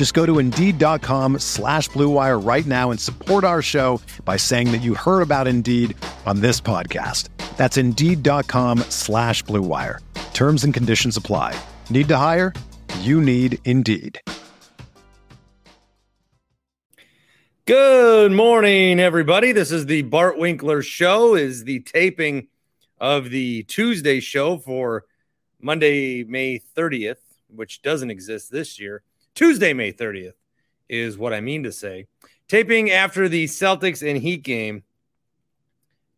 Just go to Indeed.com slash BlueWire right now and support our show by saying that you heard about Indeed on this podcast. That's Indeed.com slash BlueWire. Terms and conditions apply. Need to hire? You need Indeed. Good morning, everybody. This is the Bart Winkler Show. Is the taping of the Tuesday show for Monday, May 30th, which doesn't exist this year. Tuesday, May 30th is what I mean to say. Taping after the Celtics and Heat game.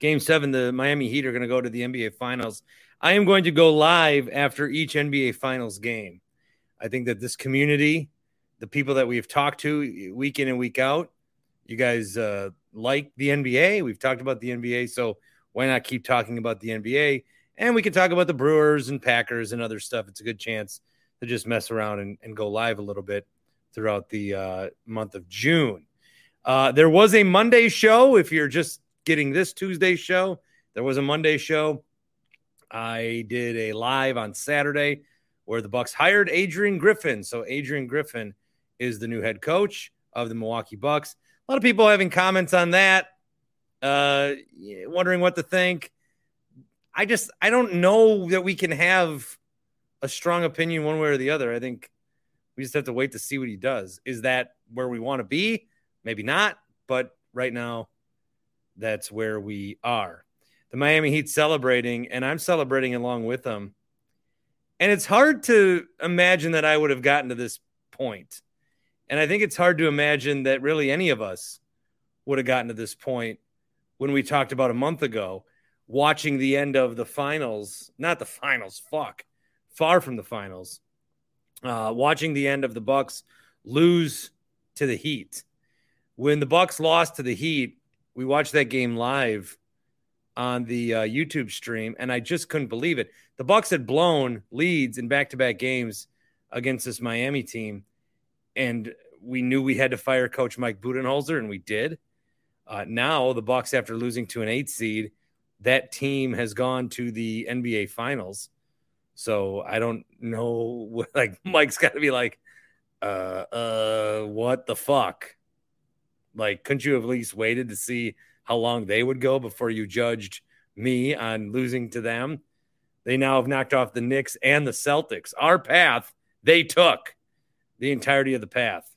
Game seven, the Miami Heat are going to go to the NBA Finals. I am going to go live after each NBA Finals game. I think that this community, the people that we've talked to week in and week out, you guys uh, like the NBA. We've talked about the NBA, so why not keep talking about the NBA? And we can talk about the Brewers and Packers and other stuff. It's a good chance to just mess around and, and go live a little bit throughout the uh, month of June. Uh, there was a Monday show. If you're just getting this Tuesday show, there was a Monday show. I did a live on Saturday where the Bucks hired Adrian Griffin. So Adrian Griffin is the new head coach of the Milwaukee Bucks. A lot of people having comments on that, uh, wondering what to think. I just I don't know that we can have a strong opinion one way or the other. I think we just have to wait to see what he does. Is that where we want to be? Maybe not, but right now, that's where we are. The Miami Heat celebrating, and I'm celebrating along with them. And it's hard to imagine that I would have gotten to this point. And I think it's hard to imagine that really any of us would have gotten to this point when we talked about a month ago, watching the end of the finals, not the finals, fuck, far from the finals, uh, watching the end of the Bucks lose to the Heat. When the Bucks lost to the Heat, we watched that game live on the uh, YouTube stream, and I just couldn't believe it. The Bucks had blown leads in back-to-back games against this Miami team, and we knew we had to fire Coach Mike Budenholzer, and we did. Uh, now the Bucks, after losing to an eight seed, that team has gone to the NBA Finals. So I don't know. Like Mike's got to be like, uh, uh, what the fuck? Like, couldn't you have at least waited to see how long they would go before you judged me on losing to them? They now have knocked off the Knicks and the Celtics. Our path they took the entirety of the path.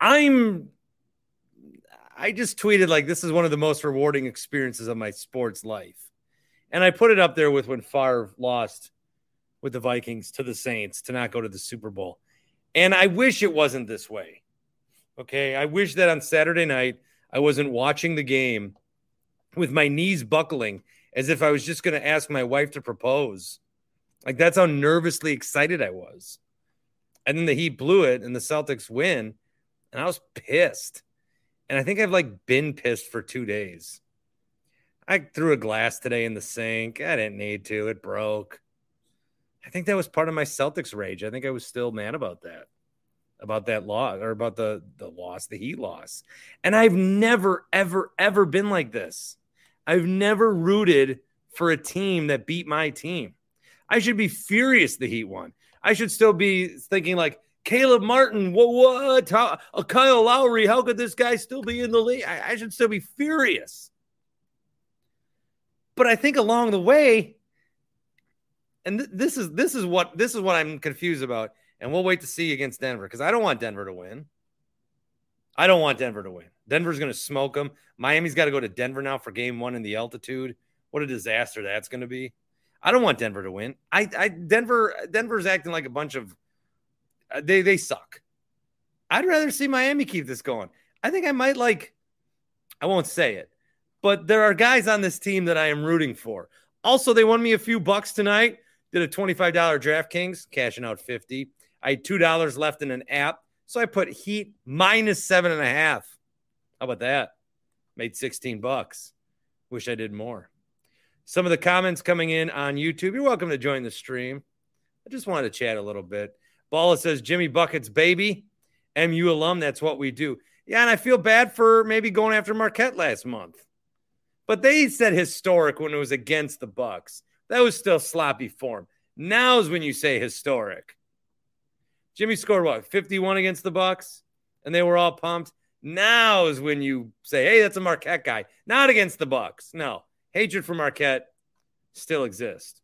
I'm I just tweeted like this is one of the most rewarding experiences of my sports life. And I put it up there with when Favre lost with the Vikings to the Saints to not go to the Super Bowl. And I wish it wasn't this way. Okay. I wish that on Saturday night I wasn't watching the game with my knees buckling as if I was just going to ask my wife to propose. Like that's how nervously excited I was. And then the Heat blew it and the Celtics win. And I was pissed. And I think I've like been pissed for two days. I threw a glass today in the sink. I didn't need to. It broke. I think that was part of my Celtics rage. I think I was still mad about that, about that loss or about the the loss, the Heat loss. And I've never, ever, ever been like this. I've never rooted for a team that beat my team. I should be furious the Heat won. I should still be thinking like Caleb Martin, what, what? How, uh, Kyle Lowry, how could this guy still be in the league? I, I should still be furious. But I think along the way, and th- this is this is what this is what I'm confused about, and we'll wait to see against Denver because I don't want Denver to win. I don't want Denver to win. Denver's going to smoke them. Miami's got to go to Denver now for game one in the altitude. what a disaster that's going to be. I don't want Denver to win. I, I Denver Denver's acting like a bunch of uh, they they suck. I'd rather see Miami keep this going. I think I might like I won't say it, but there are guys on this team that I am rooting for. Also, they won me a few bucks tonight. Did a $25 DraftKings, cashing out 50. I had $2 left in an app. So I put Heat minus seven and a half. How about that? Made 16 bucks. Wish I did more. Some of the comments coming in on YouTube. You're welcome to join the stream. I just wanted to chat a little bit. Balla says Jimmy Buckets baby, MU alum. That's what we do. Yeah, and I feel bad for maybe going after Marquette last month, but they said historic when it was against the Bucks. That was still sloppy form. Now's when you say historic. Jimmy scored what 51 against the Bucks, and they were all pumped. Now is when you say, "Hey, that's a Marquette guy." Not against the Bucks. No, hatred for Marquette still exists.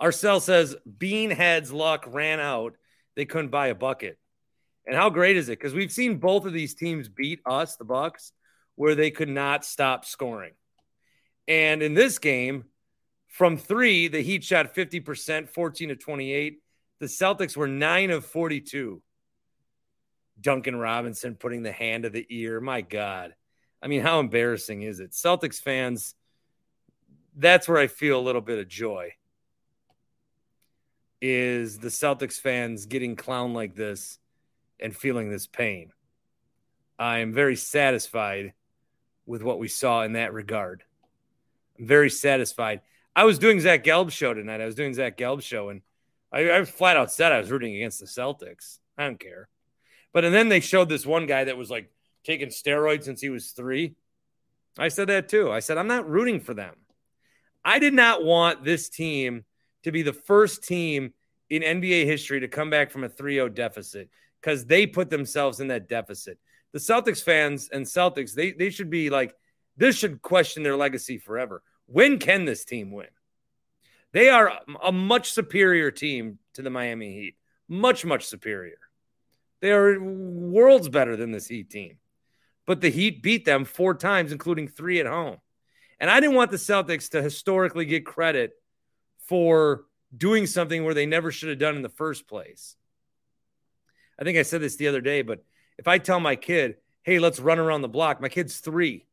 Arcel says Bean heads luck ran out. They couldn't buy a bucket. And how great is it? Because we've seen both of these teams beat us, the Bucks, where they could not stop scoring. And in this game, from three, the Heat shot 50%, 14 to 28. The Celtics were nine of 42. Duncan Robinson putting the hand to the ear. My God. I mean, how embarrassing is it? Celtics fans, that's where I feel a little bit of joy. Is the Celtics fans getting clown like this and feeling this pain. I am very satisfied with what we saw in that regard. I'm very satisfied. I was doing Zach Gelb's show tonight. I was doing Zach Gelb's show, and I, I flat out said I was rooting against the Celtics. I don't care. But and then they showed this one guy that was like taking steroids since he was three. I said that too. I said, I'm not rooting for them. I did not want this team to be the first team in NBA history to come back from a 3 0 deficit because they put themselves in that deficit. The Celtics fans and Celtics, they, they should be like, this should question their legacy forever. When can this team win? They are a much superior team to the Miami Heat. Much, much superior. They are worlds better than this Heat team. But the Heat beat them four times, including three at home. And I didn't want the Celtics to historically get credit for doing something where they never should have done in the first place. I think I said this the other day, but if I tell my kid, hey, let's run around the block, my kid's three.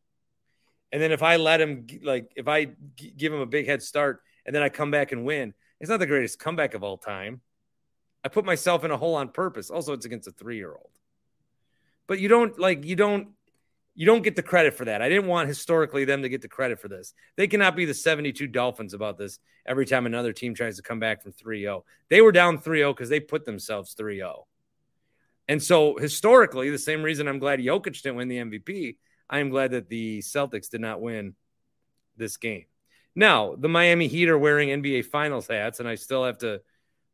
And then if I let him, like, if I give him a big head start and then I come back and win, it's not the greatest comeback of all time. I put myself in a hole on purpose. Also, it's against a three year old. But you don't like, you don't, you don't get the credit for that. I didn't want historically them to get the credit for this. They cannot be the 72 Dolphins about this every time another team tries to come back from 3 0. They were down 3 0 because they put themselves 3 0. And so historically, the same reason I'm glad Jokic didn't win the MVP, I am glad that the Celtics did not win this game. Now, the Miami Heat are wearing NBA Finals hats, and I still have to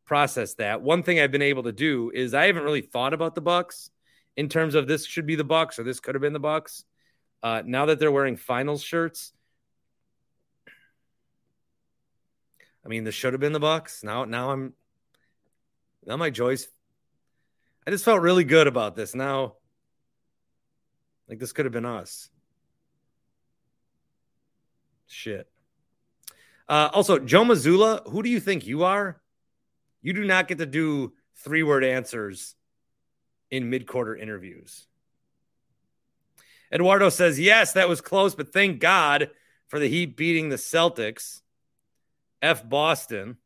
process that. One thing I've been able to do is I haven't really thought about the Bucks in terms of this should be the Bucks or this could have been the Bucks. Uh, now that they're wearing Finals shirts, I mean, this should have been the Bucks. Now, now I'm now my joy's I just felt really good about this. Now, like this could have been us. Shit. Uh, also, Joe Mazzulla, who do you think you are? You do not get to do three word answers in mid quarter interviews. Eduardo says, yes, that was close, but thank God for the Heat beating the Celtics. F Boston.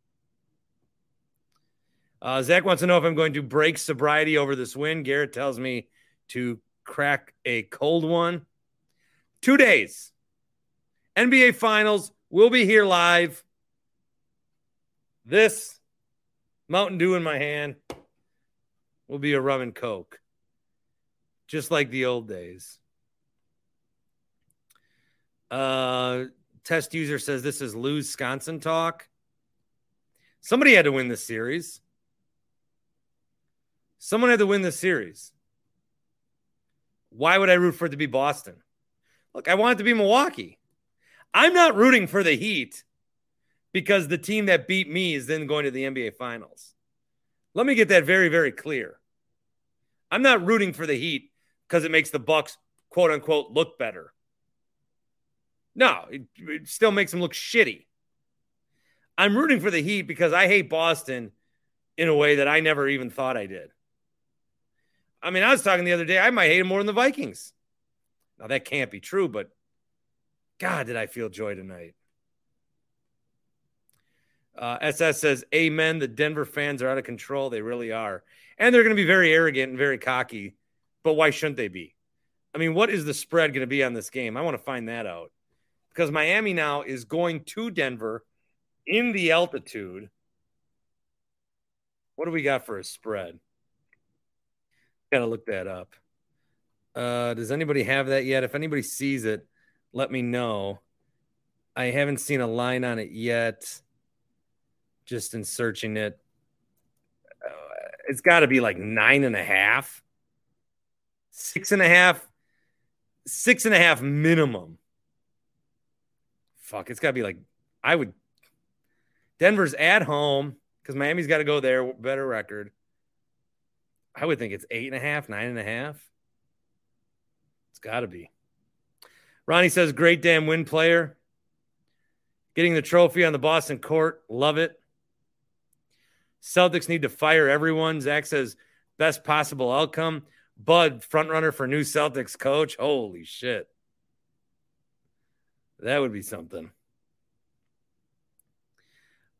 Uh, Zach wants to know if I'm going to break sobriety over this win. Garrett tells me to crack a cold one. Two days. NBA Finals We'll be here live. This Mountain Dew in my hand will be a rum and coke, just like the old days. Uh, test user says this is lose Wisconsin talk. Somebody had to win this series. Someone had to win this series. Why would I root for it to be Boston? Look, I want it to be Milwaukee. I'm not rooting for the Heat because the team that beat me is then going to the NBA Finals. Let me get that very, very clear. I'm not rooting for the Heat because it makes the Bucks quote unquote look better. No, it, it still makes them look shitty. I'm rooting for the Heat because I hate Boston in a way that I never even thought I did. I mean, I was talking the other day, I might hate him more than the Vikings. Now, that can't be true, but God, did I feel joy tonight. Uh, SS says, Amen. The Denver fans are out of control. They really are. And they're going to be very arrogant and very cocky. But why shouldn't they be? I mean, what is the spread going to be on this game? I want to find that out because Miami now is going to Denver in the altitude. What do we got for a spread? Got to look that up. Uh, does anybody have that yet? If anybody sees it, let me know. I haven't seen a line on it yet. Just in searching it, uh, it's got to be like nine and a half, six and a half, six and a half minimum. Fuck, it's got to be like I would. Denver's at home because Miami's got to go there, better record. I would think it's eight and a half, nine and a half. It's got to be. Ronnie says, great damn win player. Getting the trophy on the Boston court. Love it. Celtics need to fire everyone. Zach says, best possible outcome. Bud, front runner for new Celtics coach. Holy shit. That would be something.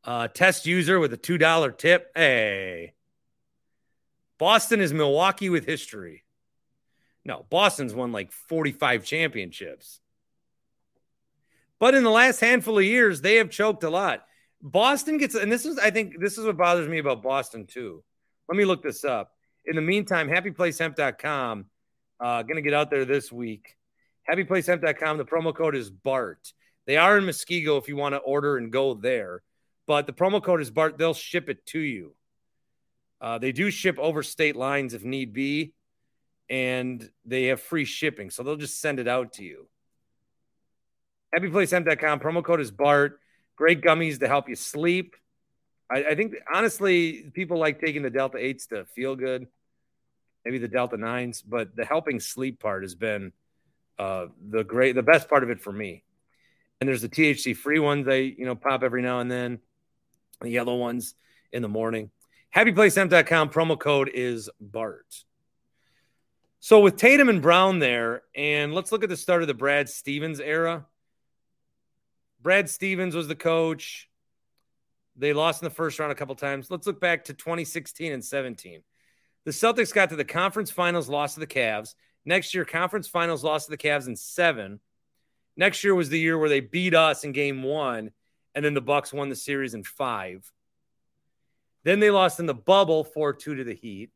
Uh, test user with a $2 tip. Hey. Boston is Milwaukee with history. No, Boston's won like 45 championships. But in the last handful of years, they have choked a lot. Boston gets, and this is, I think, this is what bothers me about Boston too. Let me look this up. In the meantime, happyplacehemp.com, uh, going to get out there this week. Happyplacehemp.com, the promo code is BART. They are in Muskego if you want to order and go there, but the promo code is BART. They'll ship it to you. Uh, they do ship over state lines if need be and they have free shipping. So they'll just send it out to you. HappyPlaceHemp.com. Promo code is BART. Great gummies to help you sleep. I, I, think, honestly, people like taking the Delta 8s to feel good, maybe the Delta 9s, but the helping sleep part has been uh, the great, the best part of it for me. And there's the THC free ones they, you know, pop every now and then, the yellow ones in the morning. HappyPlaceHemp.com. Promo code is BART. So with Tatum and Brown there, and let's look at the start of the Brad Stevens era. Brad Stevens was the coach. They lost in the first round a couple times. Let's look back to 2016 and 17. The Celtics got to the conference finals, lost to the Cavs. Next year, conference finals, lost to the Cavs in seven. Next year was the year where they beat us in game one, and then the Bucks won the series in five. Then they lost in the bubble 4 2 to the Heat.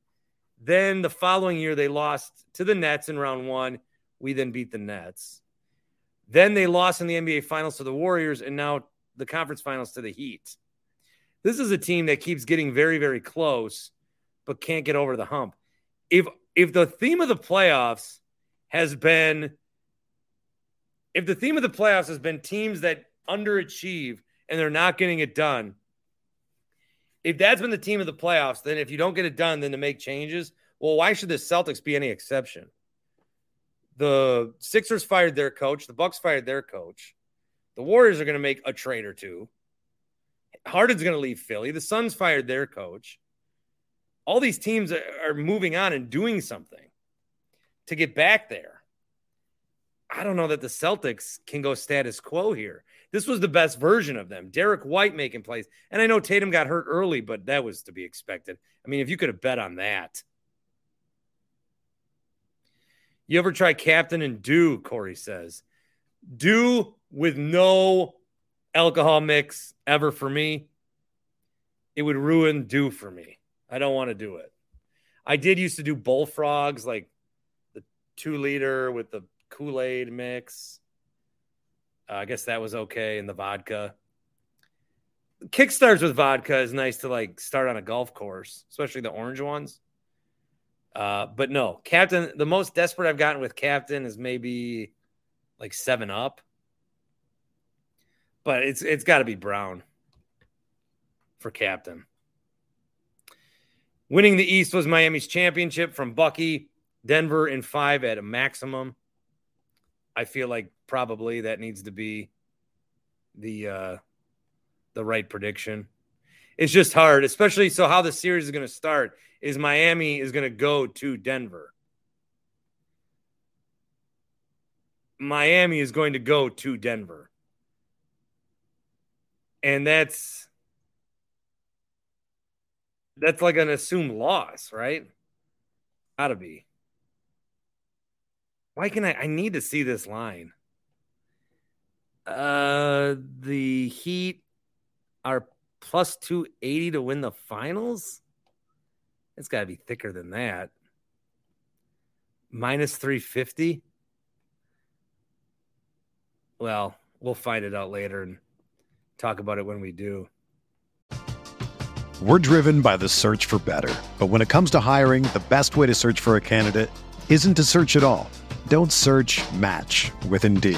Then the following year, they lost to the Nets in round one. We then beat the Nets. Then they lost in the NBA Finals to the Warriors, and now the conference finals to the Heat. This is a team that keeps getting very, very close, but can't get over the hump. If if the theme of the playoffs has been if the theme of the playoffs has been teams that underachieve and they're not getting it done, if that's been the team of the playoffs, then if you don't get it done, then to make changes, well, why should the Celtics be any exception? The Sixers fired their coach, the Bucks fired their coach. The Warriors are going to make a trade or two. Harden's going to leave Philly. The Suns fired their coach. All these teams are moving on and doing something to get back there. I don't know that the Celtics can go status quo here. This was the best version of them. Derek White making plays. And I know Tatum got hurt early, but that was to be expected. I mean, if you could have bet on that. You ever try Captain and Dew? Corey says. Dew with no alcohol mix ever for me. It would ruin Dew for me. I don't want to do it. I did used to do bullfrogs, like the two liter with the Kool Aid mix. Uh, I guess that was okay in the vodka. Kickstarts with vodka is nice to like start on a golf course, especially the orange ones. Uh, but no, Captain, the most desperate I've gotten with Captain is maybe like seven up. But it's it's got to be Brown for Captain. Winning the East was Miami's championship from Bucky, Denver in five at a maximum. I feel like probably that needs to be the uh the right prediction. It's just hard, especially so how the series is going to start is Miami is going to go to Denver. Miami is going to go to Denver. And that's that's like an assumed loss, right? Gotta be. Why can I? I need to see this line. Uh, the Heat are plus 280 to win the finals. It's got to be thicker than that. Minus 350. Well, we'll find it out later and talk about it when we do. We're driven by the search for better. But when it comes to hiring, the best way to search for a candidate isn't to search at all. Don't search match with Indeed.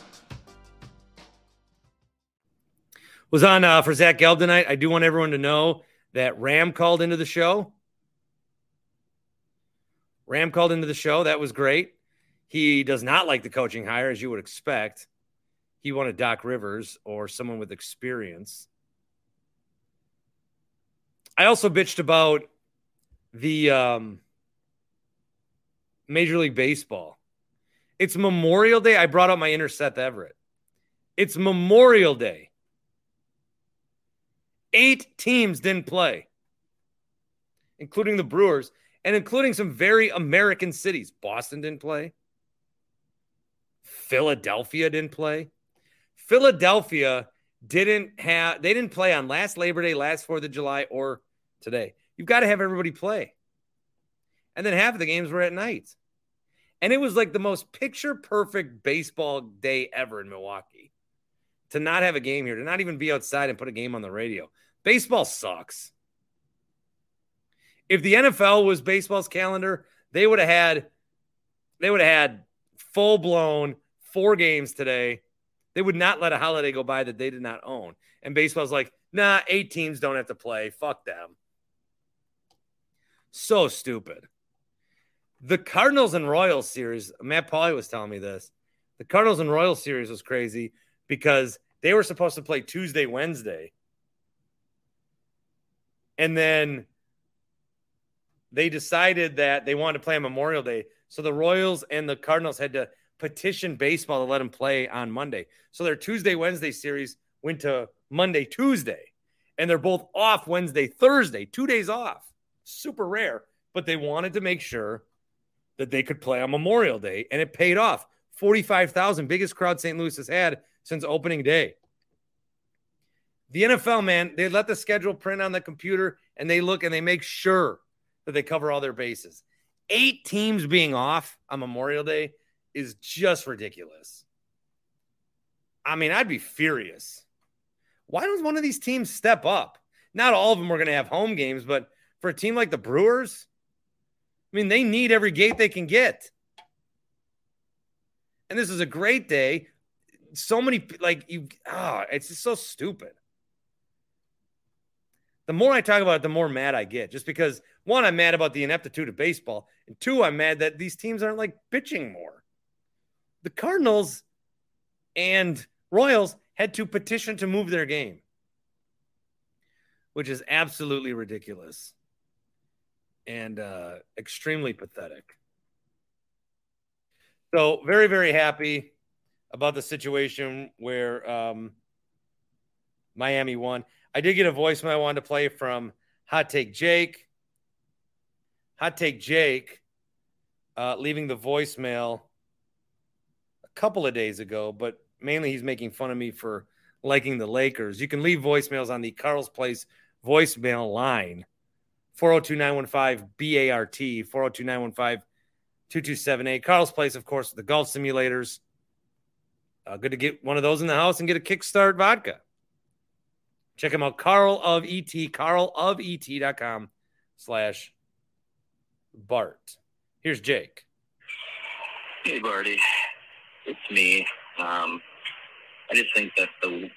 Was on uh, for Zach Gelb tonight. I do want everyone to know that Ram called into the show. Ram called into the show. That was great. He does not like the coaching hire, as you would expect. He wanted Doc Rivers or someone with experience. I also bitched about the um, Major League Baseball. It's Memorial Day. I brought up my inner Seth Everett. It's Memorial Day. Eight teams didn't play, including the Brewers and including some very American cities. Boston didn't play. Philadelphia didn't play. Philadelphia didn't have, they didn't play on last Labor Day, last 4th of July, or today. You've got to have everybody play. And then half of the games were at night. And it was like the most picture perfect baseball day ever in Milwaukee to not have a game here, to not even be outside and put a game on the radio. Baseball sucks. If the NFL was baseball's calendar, they would have had they would have had full blown four games today. They would not let a holiday go by that they did not own. And baseball's like, nah, eight teams don't have to play. Fuck them. So stupid. The Cardinals and Royals series, Matt Pauley was telling me this. The Cardinals and Royals series was crazy because they were supposed to play Tuesday, Wednesday. And then they decided that they wanted to play on Memorial Day. So the Royals and the Cardinals had to petition baseball to let them play on Monday. So their Tuesday, Wednesday series went to Monday, Tuesday. And they're both off Wednesday, Thursday, two days off. Super rare. But they wanted to make sure that they could play on Memorial Day. And it paid off. 45,000, biggest crowd St. Louis has had since opening day. The NFL, man, they let the schedule print on the computer and they look and they make sure that they cover all their bases. Eight teams being off on Memorial Day is just ridiculous. I mean, I'd be furious. Why does one of these teams step up? Not all of them are going to have home games, but for a team like the Brewers, I mean, they need every gate they can get. And this is a great day. So many, like, you, ah, it's just so stupid the more I talk about it, the more mad I get. Just because one, I'm mad about the ineptitude of baseball, and two, I'm mad that these teams aren't like bitching more. The Cardinals and Royals had to petition to move their game, which is absolutely ridiculous and uh, extremely pathetic. So, very, very happy about the situation where um, Miami won. I did get a voicemail I wanted to play from Hot Take Jake. Hot Take Jake uh, leaving the voicemail a couple of days ago, but mainly he's making fun of me for liking the Lakers. You can leave voicemails on the Carl's Place voicemail line 402 915 BART, 402 915 2278. Carl's Place, of course, the golf simulators. Uh, good to get one of those in the house and get a kickstart vodka. Check him out, Carl of ET, carlofet.com slash Bart. Here's Jake. Hey, Barty. It's me. Um, I just think that the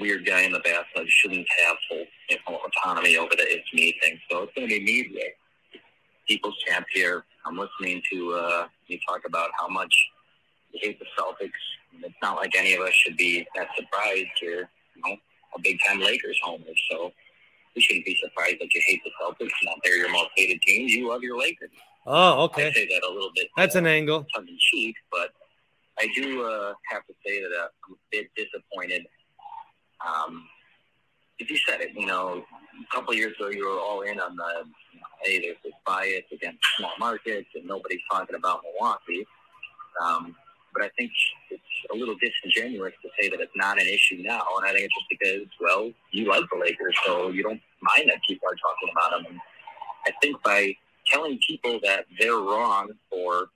weird guy in the bathtub shouldn't have full you know, autonomy over the it's me thing. So it's going to be me today. People's champ here. I'm listening to uh, you talk about how much hate the Celtics. It's not like any of us should be that surprised. You're, you know, a big time Lakers homer, so you shouldn't be surprised that you hate the Celtics. Not they're your most hated team. You love your Lakers. Oh, okay. I say that a little bit. That's uh, an angle. tongue in cheek, but I do uh, have to say that uh, I'm a bit disappointed. Um, if you said it, you know, a couple of years ago, you were all in on the, you know, hey, there's this bias against small markets, and nobody's talking about Milwaukee. Um, but I think it's a little disingenuous to say that it's not an issue now, and I think it's just because, well, you like the Lakers, so you don't mind that people are talking about them. And I think by telling people that they're wrong for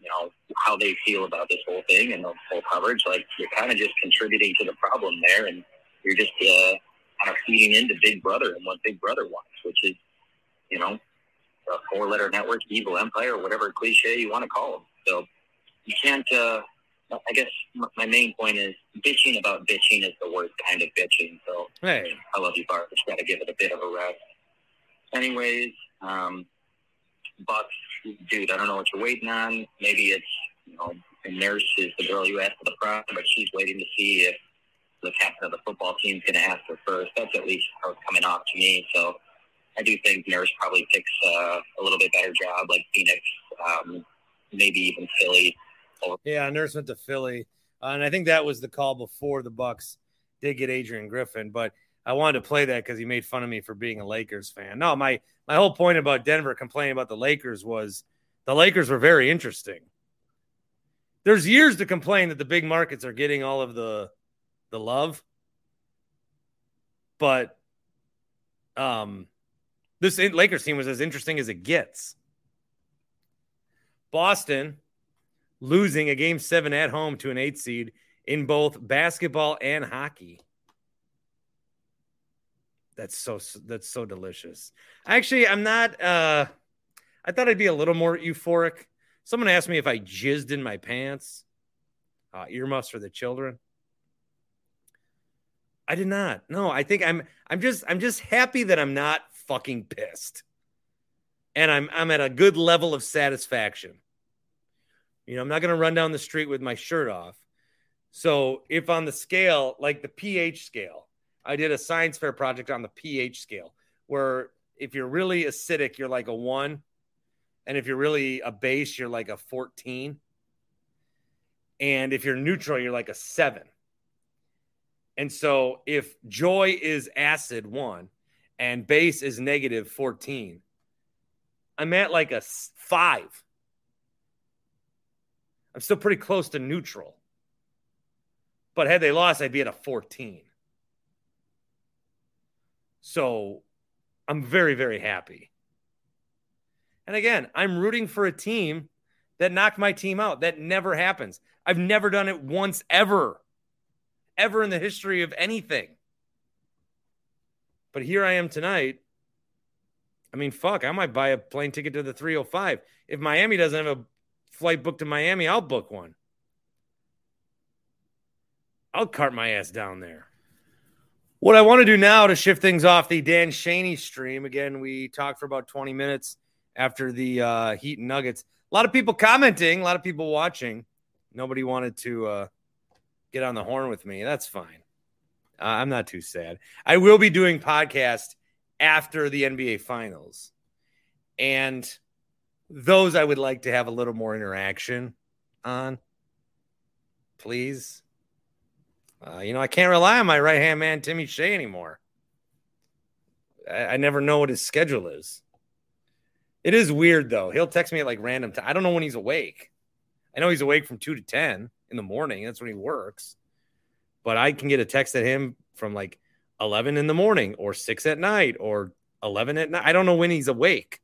you know how they feel about this whole thing and the whole coverage. Like you're kind of just contributing to the problem there, and you're just uh, kind of feeding into Big Brother and what Big Brother wants, which is you know a four-letter network, evil empire, whatever cliche you want to call them. So you can't. Uh, I guess my main point is bitching about bitching is the worst kind of bitching. So Hey, I love you, Bart. Just got to give it a bit of a rest. Anyways, um, Bucks, dude, I don't know what you're waiting on. Maybe it's, you know, a nurse is the girl you asked for the prom, but she's waiting to see if the captain of the football team's going to ask her first. That's at least how it's coming off to me. So I do think nurse probably picks uh, a little bit better job, like Phoenix, um, maybe even Philly. Yeah, Nurse went to Philly, uh, and I think that was the call before the Bucks did get Adrian Griffin. But I wanted to play that because he made fun of me for being a Lakers fan. No, my my whole point about Denver complaining about the Lakers was the Lakers were very interesting. There's years to complain that the big markets are getting all of the the love, but um, this Lakers team was as interesting as it gets. Boston losing a game seven at home to an eight seed in both basketball and hockey. That's so that's so delicious. Actually, I'm not uh I thought I'd be a little more euphoric. Someone asked me if I jizzed in my pants. Uh, earmuffs for the children. I did not. No, I think I'm I'm just I'm just happy that I'm not fucking pissed. And I'm I'm at a good level of satisfaction. You know, I'm not going to run down the street with my shirt off. So, if on the scale, like the pH scale, I did a science fair project on the pH scale where if you're really acidic, you're like a 1, and if you're really a base, you're like a 14. And if you're neutral, you're like a 7. And so if joy is acid 1 and base is negative 14, I'm at like a 5. I'm still pretty close to neutral. But had they lost, I'd be at a 14. So I'm very, very happy. And again, I'm rooting for a team that knocked my team out. That never happens. I've never done it once ever, ever in the history of anything. But here I am tonight. I mean, fuck, I might buy a plane ticket to the 305. If Miami doesn't have a flight booked to Miami, I'll book one. I'll cart my ass down there. What I want to do now to shift things off the Dan Shaney stream again, we talked for about 20 minutes after the uh, Heat and Nuggets. A lot of people commenting, a lot of people watching. Nobody wanted to uh, get on the horn with me. That's fine. Uh, I'm not too sad. I will be doing podcast after the NBA Finals, and those I would like to have a little more interaction on. Please. Uh, you know, I can't rely on my right hand man, Timmy Shea, anymore. I, I, never know what his schedule is. It is weird, though. He'll text me at like random time. I don't know when he's awake. I know he's awake from 2 to 10 in the morning. That's when he works. But I can get a text at him from like 11 in the morning or 6 at night or 11 at night. I don't know when he's awake.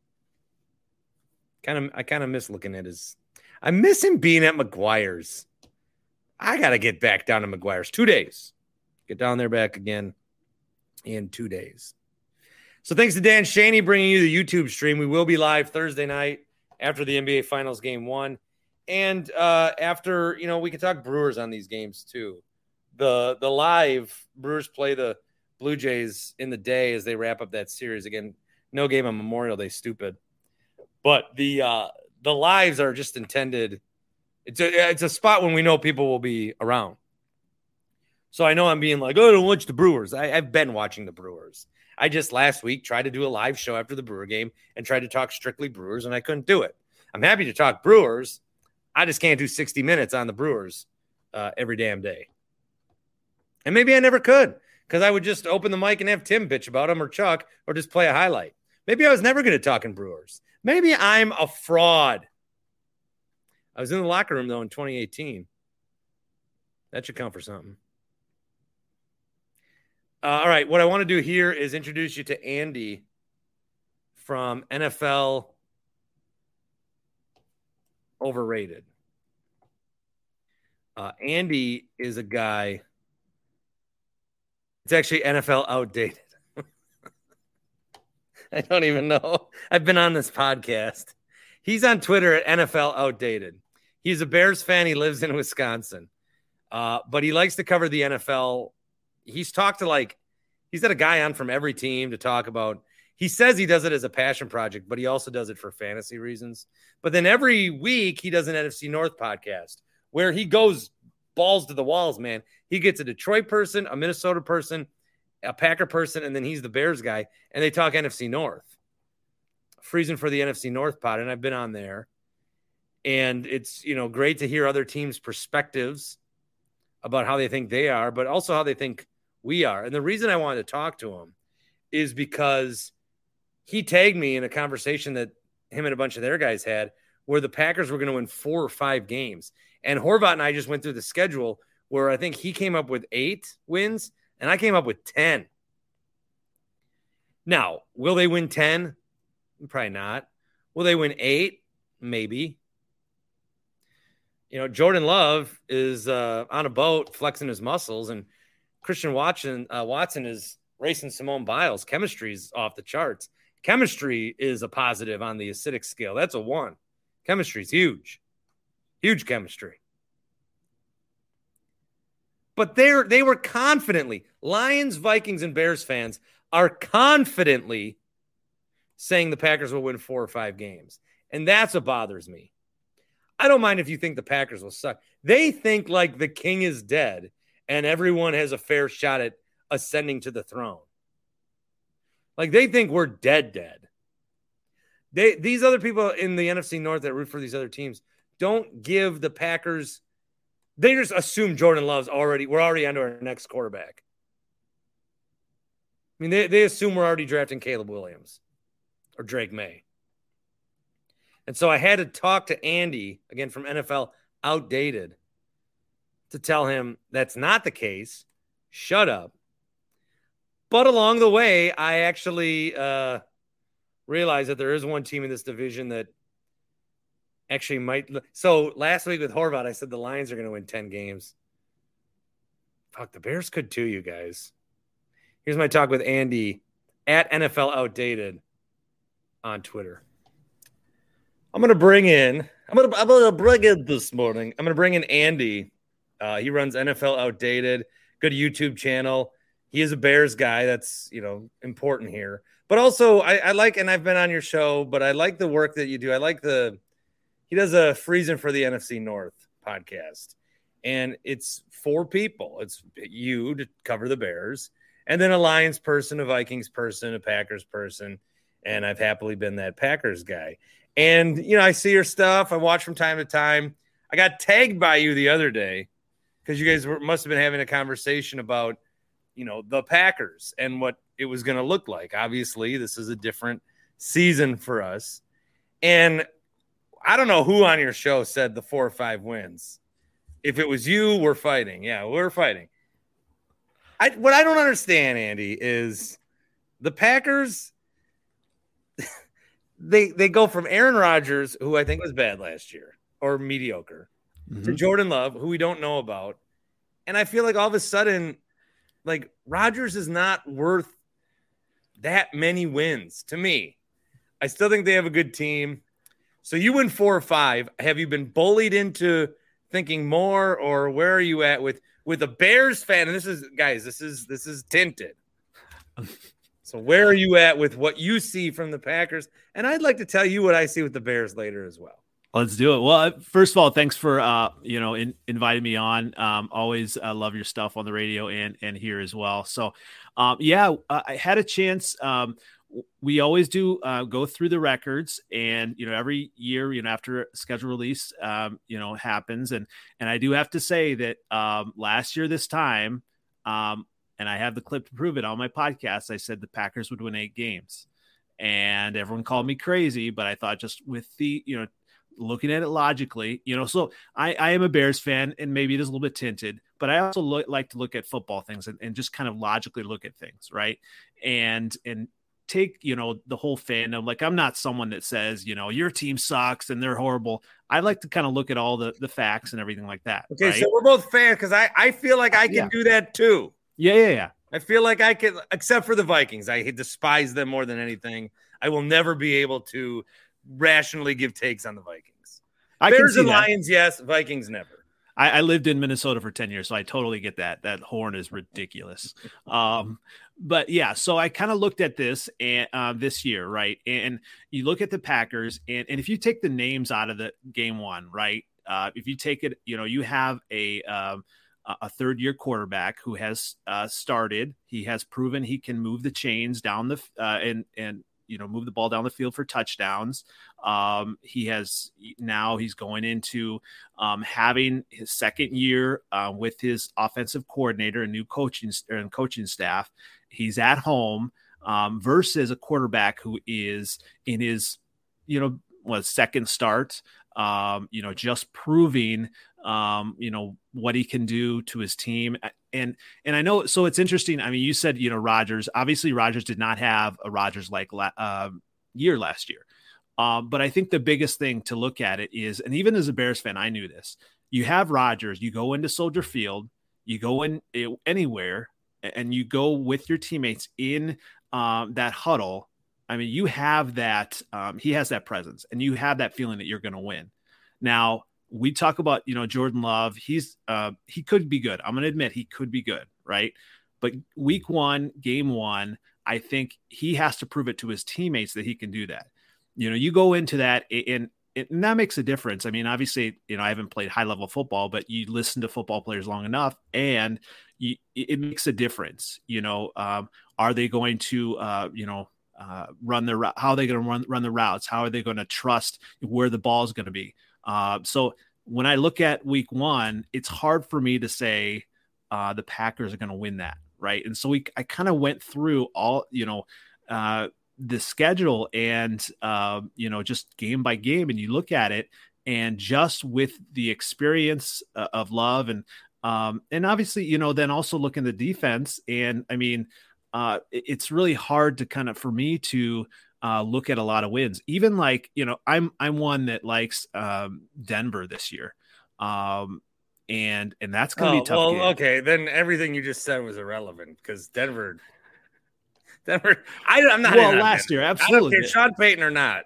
Kind of, I kind of miss looking at his. I miss him being at McGuire's. I got to get back down to McGuire's. Two days. Get down there back again in two days. So thanks to Dan Shaney bringing you the YouTube stream. We will be live Thursday night after the NBA Finals Game One, and uh, after you know we can talk Brewers on these games too. The the live Brewers play the Blue Jays in the day as they wrap up that series. Again, no game on Memorial Day, stupid. But the uh, the lives are just intended. It's a it's a spot when we know people will be around. So I know I'm being like, oh, I don't watch the Brewers. I, I've been watching the Brewers. I just last week tried to do a live show after the Brewer game and tried to talk strictly Brewers, and I couldn't do it. I'm happy to talk Brewers. I just can't do 60 minutes on the Brewers uh, every damn day. And maybe I never could because I would just open the mic and have Tim bitch about him or Chuck or just play a highlight. Maybe I was never going to talk in Brewers. Maybe I'm a fraud. I was in the locker room though in 2018. That should count for something. Uh, all right. What I want to do here is introduce you to Andy from NFL Overrated. Uh, Andy is a guy it's actually NFL outdated. I don't even know. I've been on this podcast. He's on Twitter at NFL outdated. He's a Bears fan. He lives in Wisconsin, uh, but he likes to cover the NFL. He's talked to like, he's had a guy on from every team to talk about. He says he does it as a passion project, but he also does it for fantasy reasons. But then every week he does an NFC North podcast where he goes balls to the walls, man. He gets a Detroit person, a Minnesota person, a Packer person, and then he's the Bears guy, and they talk NFC North. Freezing for the NFC North pod, and I've been on there. And it's you know great to hear other teams' perspectives about how they think they are, but also how they think we are. And the reason I wanted to talk to him is because he tagged me in a conversation that him and a bunch of their guys had where the Packers were going to win four or five games. And Horvat and I just went through the schedule where I think he came up with eight wins and I came up with 10. Now, will they win 10? Probably not. Will they win eight? Maybe. You know, Jordan Love is uh, on a boat flexing his muscles, and Christian Watson, uh, Watson is racing Simone Biles. Chemistry is off the charts. Chemistry is a positive on the acidic scale. That's a one. Chemistry is huge. Huge chemistry. But they're they were confidently Lions, Vikings, and Bears fans are confidently saying the Packers will win four or five games, and that's what bothers me. I don't mind if you think the Packers will suck. They think like the king is dead and everyone has a fair shot at ascending to the throne. Like they think we're dead, dead. They these other people in the NFC North that root for these other teams don't give the Packers. They just assume Jordan Love's already. We're already under our next quarterback. I mean, they, they assume we're already drafting Caleb Williams or Drake Maye. And so I had to talk to Andy again from NFL Outdated to tell him that's not the case. Shut up. But along the way, I actually uh, realized that there is one team in this division that actually might. So last week with Horvat, I said the Lions are going to win 10 games. Fuck, the Bears could too, you guys. Here's my talk with Andy at NFL Outdated on Twitter. I'm going to bring in, I'm going to, I'm to bring in this morning. I'm going to bring in Andy. Uh, he runs NFL Outdated, good YouTube channel. He is a Bears guy. That's, you know, important here. But also, I, I like, and I've been on your show, but I like the work that you do. I like the, he does a freezing for the NFC North podcast, and it's four people. It's you to cover the Bears, and then a Lions person, a Vikings person, a Packers person, and I've happily been that Packers guy. And you know, I see your stuff. I watch from time to time. I got tagged by you the other day because you guys were, must have been having a conversation about, you know, the Packers and what it was going to look like. Obviously, this is a different season for us. And I don't know who on your show said the four or five wins. If it was you, we're fighting. Yeah, we're fighting. I what I don't understand, Andy, is the Packers they they go from Aaron Rodgers, who I think was bad last year or mediocre, mm-hmm. to Jordan Love, who we don't know about. And I feel like all of a sudden, like Rodgers is not worth that many wins to me. I still think they have a good team. So you win four or five. Have you been bullied into thinking more, or where are you at with with a Bears fan? And this is guys, this is this is tinted. So where are you at with what you see from the Packers? And I'd like to tell you what I see with the Bears later as well. Let's do it. Well, first of all, thanks for uh, you know in, inviting me on. Um, always uh, love your stuff on the radio and and here as well. So, um, yeah, I had a chance. Um, we always do uh, go through the records, and you know every year, you know after schedule release, um, you know happens, and and I do have to say that um, last year this time, um, and I have the clip to prove it on my podcast. I said the Packers would win eight games, and everyone called me crazy. But I thought just with the you know looking at it logically, you know, so I, I am a Bears fan, and maybe it is a little bit tinted, but I also look, like to look at football things and, and just kind of logically look at things, right? And and take you know the whole fandom like i'm not someone that says you know your team sucks and they're horrible i like to kind of look at all the the facts and everything like that okay right? so we're both fans because i i feel like i can yeah. do that too yeah, yeah, yeah. I feel like I can, except for the Vikings. I despise them more than anything. I will never be able to rationally give takes on the Vikings. I Bears and that. Lions, yes. Vikings, never. I, I, lived in Minnesota for 10 years, so I totally get that. That horn is ridiculous. um, but yeah, so I kind of looked at this and uh, this year, right? And you look at the Packers, and, and if you take the names out of the game one, right? Uh, if you take it, you know, you have a um, – a third year quarterback who has uh, started. He has proven he can move the chains down the uh, and and you know move the ball down the field for touchdowns. Um, he has now he's going into um, having his second year uh, with his offensive coordinator and new coaching and coaching staff. He's at home um, versus a quarterback who is in his you know was second start. Um, you know, just proving um, you know, what he can do to his team. And and I know so it's interesting. I mean, you said you know Rodgers. Obviously, Rodgers did not have a Rodgers like uh, year last year. Um, but I think the biggest thing to look at it is, and even as a Bears fan, I knew this. You have Rodgers. You go into Soldier Field. You go in eh, anywhere, and you go with your teammates in um, that huddle. I mean, you have that. Um, he has that presence, and you have that feeling that you're going to win. Now, we talk about you know Jordan Love. He's uh, he could be good. I'm going to admit he could be good, right? But week one, game one, I think he has to prove it to his teammates that he can do that. You know, you go into that and, and that makes a difference. I mean, obviously, you know, I haven't played high level football, but you listen to football players long enough, and you, it makes a difference. You know, um, are they going to, uh, you know, uh, run the how are they going to run run the routes? How are they going to trust where the ball is going to be? Uh, so when I look at week one, it's hard for me to say uh, the Packers are going to win that, right? And so we, I kind of went through all, you know, uh, the schedule and uh, you know just game by game, and you look at it, and just with the experience uh, of Love and um, and obviously you know then also look in the defense, and I mean uh, it's really hard to kind of for me to uh, look at a lot of wins. Even like you know, I'm I'm one that likes um, Denver this year, um, and and that's going to oh, be tough. Well, game. okay, then everything you just said was irrelevant because Denver, Denver. I, am not. Well, last year, absolutely. Care, Sean Payton or not.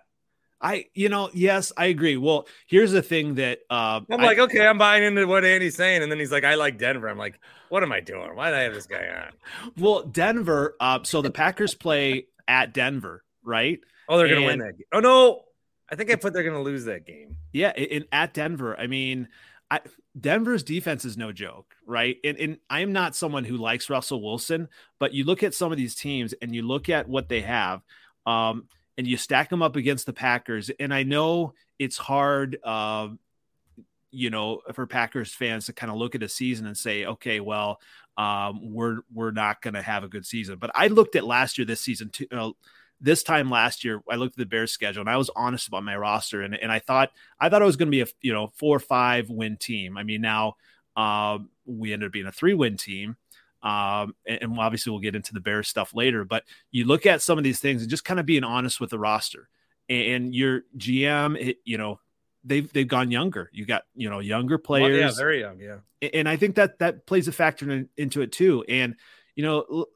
I, you know, yes, I agree. Well, here's the thing that uh, I'm like, I, okay, I'm buying into what Andy's saying, and then he's like, I like Denver. I'm like, what am I doing? Why did I have this guy on? Well, Denver. Uh, so the Packers play at Denver right? Oh, they're going to win that game. Oh, no. I think I put they're going to lose that game. Yeah. In, at Denver, I mean, I, Denver's defense is no joke, right? And, and I am not someone who likes Russell Wilson, but you look at some of these teams and you look at what they have, um, and you stack them up against the Packers. And I know it's hard, uh, you know, for Packers fans to kind of look at a season and say, okay, well, um, we're we're not going to have a good season. But I looked at last year, this season, too, know, this time last year, I looked at the Bears schedule and I was honest about my roster, and and I thought I thought it was going to be a you know four or five win team. I mean, now um, we ended up being a three win team. Um, and, and obviously we'll get into the Bears stuff later, but you look at some of these things and just kind of being honest with the roster and your GM, it, you know, they've they've gone younger. You got you know younger players, well, yeah, very young, yeah. And I think that that plays a factor in, into it too. And you know,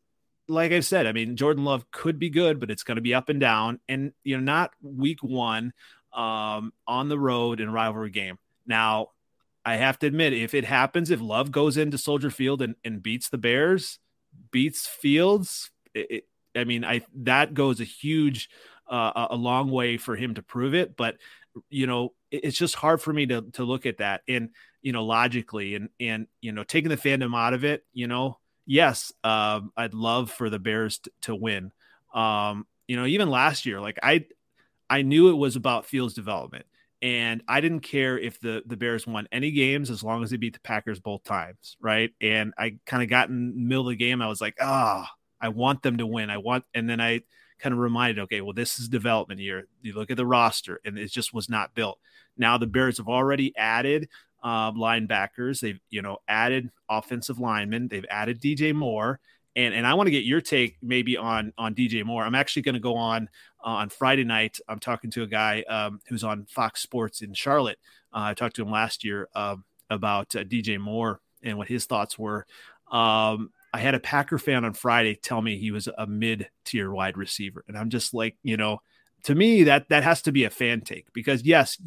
like I've said, I mean, Jordan Love could be good, but it's going to be up and down. And you know, not week one um, on the road in a rivalry game. Now, I have to admit, if it happens, if Love goes into Soldier Field and, and beats the Bears, beats Fields, it, it, I mean, I that goes a huge, uh, a long way for him to prove it. But you know, it's just hard for me to to look at that and you know logically and and you know taking the fandom out of it. You know, yes, um, I'd love for the Bears t- to win. Um, you know, even last year, like I I knew it was about Fields development. And I didn't care if the the Bears won any games as long as they beat the Packers both times, right? And I kind of got in the middle of the game. I was like, ah, oh, I want them to win. I want, and then I kind of reminded, okay, well, this is development year. You look at the roster, and it just was not built. Now the Bears have already added uh, linebackers. They've you know added offensive linemen. They've added DJ Moore, and and I want to get your take maybe on on DJ Moore. I'm actually going to go on uh, on Friday night. I'm talking to a guy um, who's on Fox Sports in Charlotte. Uh, I talked to him last year um, about uh, DJ Moore and what his thoughts were. Um, I had a Packer fan on Friday tell me he was a mid tier wide receiver, and I'm just like, you know, to me that that has to be a fan take because yes,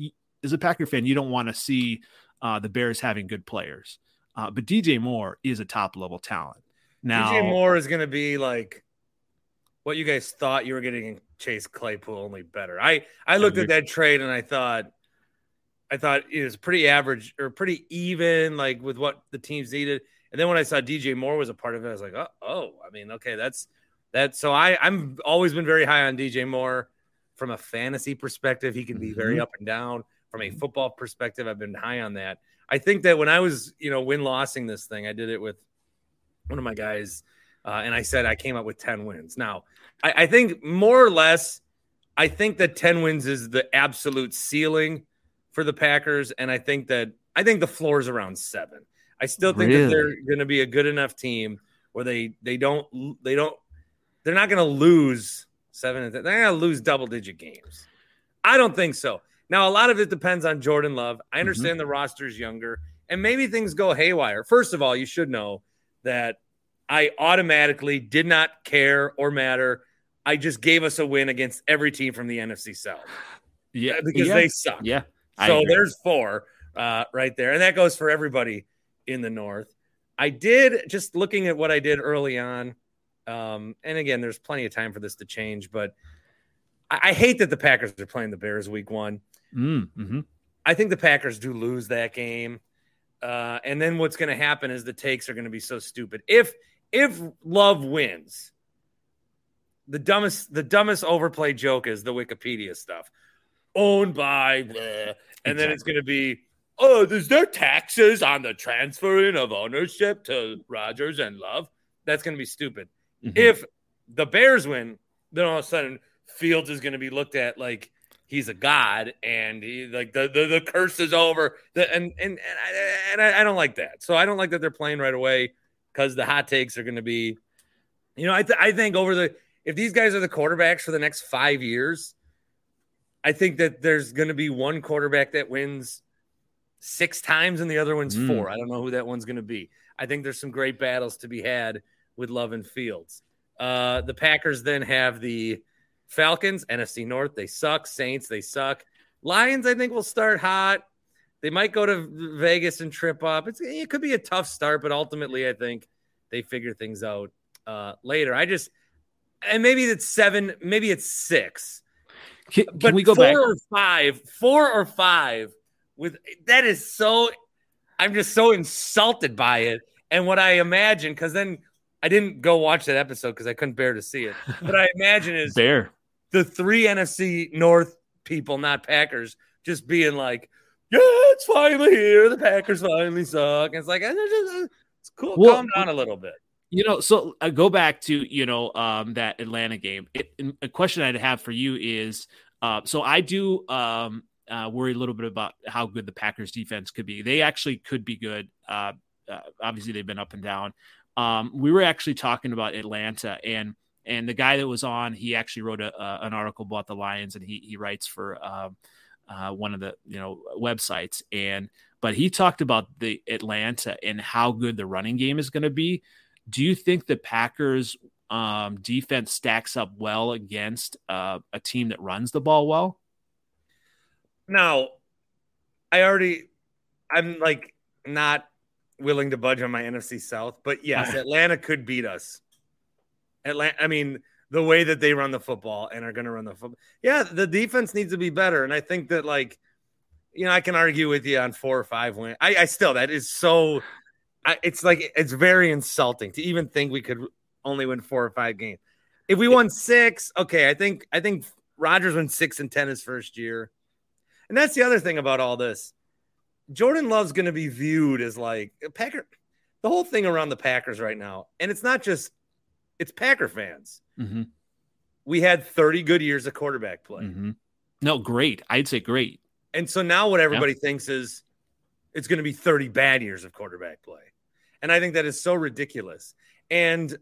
as a Packer fan, you don't want to see uh, the Bears having good players, uh, but DJ Moore is a top level talent. Now, DJ Moore is going to be like what you guys thought you were getting in Chase Claypool, only better. I I looked at that trade and I thought. I thought it was pretty average or pretty even, like with what the teams needed. And then when I saw DJ Moore was a part of it, I was like, oh, oh I mean, okay, that's that. So I I'm always been very high on DJ Moore from a fantasy perspective. He can be mm-hmm. very up and down. From a football perspective, I've been high on that. I think that when I was, you know, win lossing this thing, I did it with one of my guys, uh, and I said I came up with 10 wins. Now, I, I think more or less, I think that 10 wins is the absolute ceiling for the Packers. And I think that I think the floor is around seven. I still think really? that they're going to be a good enough team where they they don't they don't they're not going to lose seven. They're going to lose double digit games. I don't think so. Now a lot of it depends on Jordan Love. I mm-hmm. understand mm-hmm. the roster's younger and maybe things go haywire. First of all, you should know that I automatically did not care or matter. I just gave us a win against every team from the NFC South. Yeah, because yeah. they suck. Yeah. so there's four uh, right there, and that goes for everybody in the North. I did just looking at what I did early on. Um, and again, there's plenty of time for this to change, but I, I hate that the Packers are playing the Bears week one. Mm, mm-hmm. I think the Packers do lose that game. Uh, and then what's going to happen is the takes are going to be so stupid. If if Love wins, the dumbest the dumbest overplay joke is the Wikipedia stuff. Owned by, and exactly. then it's going to be oh, is there taxes on the transferring of ownership to Rodgers and Love? That's going to be stupid. Mm-hmm. If the Bears win, then all of a sudden Fields is going to be looked at like he's a god and he like the the, the curse is over. The, and and and, I, and I, don't like that. So I don't like that they're playing right away because the hot takes are going to be, you know, I th- I think over the if these guys are the quarterbacks for the next five years. I think that there's going to be one quarterback that wins six times and the other one's mm. four. I don't know who that one's going to be. I think there's some great battles to be had with Love and Fields. Uh, the Packers then have the Falcons, NFC North. They suck. Saints, they suck. Lions, I think, will start hot. They might go to Vegas and trip up. It's, it could be a tough start, but ultimately, I think they figure things out uh, later. I just, and maybe it's seven, maybe it's six. Can, can we go four back? or five? Four or five with that is so I'm just so insulted by it. And what I imagine, because then I didn't go watch that episode because I couldn't bear to see it. But I imagine is bear the three NFC North people, not Packers, just being like, yeah, it's finally here. The Packers finally suck. And it's like, it's, just, it's cool. Well, Calm down a little bit. You know, so I uh, go back to you know um, that Atlanta game. It, a question I'd have for you is, uh, so I do um, uh, worry a little bit about how good the Packers defense could be. They actually could be good. Uh, uh obviously, they've been up and down. Um, we were actually talking about Atlanta and and the guy that was on, he actually wrote a, an article about the Lions, and he he writes for um, uh, one of the you know websites, and but he talked about the Atlanta and how good the running game is going to be. Do you think the Packers um, defense stacks up well against uh, a team that runs the ball well? Now, I already, I'm like not willing to budge on my NFC South, but yes, Atlanta could beat us. Atlanta, I mean, the way that they run the football and are going to run the football. Yeah, the defense needs to be better. And I think that, like, you know, I can argue with you on four or five wins. I, I still, that is so, I, it's like, it's very insulting to even think we could only win four or five games. If we won six, okay, I think, I think Rodgers went six and 10 his first year. And that's the other thing about all this. Jordan Love's going to be viewed as like Packer, the whole thing around the Packers right now. And it's not just it's Packer fans. Mm-hmm. We had 30 good years of quarterback play. Mm-hmm. No, great. I'd say great. And so now what everybody yeah. thinks is it's going to be 30 bad years of quarterback play. And I think that is so ridiculous. And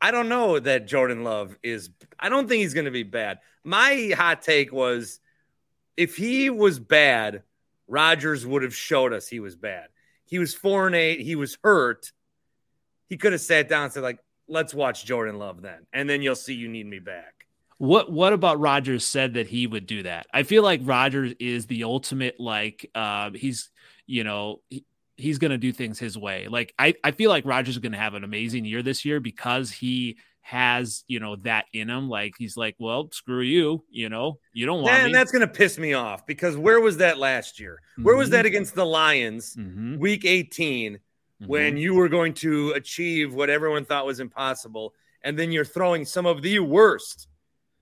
I don't know that Jordan Love is, I don't think he's going to be bad. My hot take was if he was bad, Rodgers would have showed us he was bad. He was four and eight. He was hurt. He could have sat down and said, like, let's watch Jordan Love then, and then you'll see you need me back. What what about Rodgers said that he would do that? I feel like Rodgers is the ultimate like uh, he's you know he, he's going to do things his way. Like I I feel like Rodgers is going to have an amazing year this year because he has you know that in him. Like he's like, well, screw you, you know, you don't want. And that's going to piss me off because where was that last year? Where was mm-hmm. that against the Lions, mm-hmm. Week 18? Mm-hmm. when you were going to achieve what everyone thought was impossible. And then you're throwing some of the worst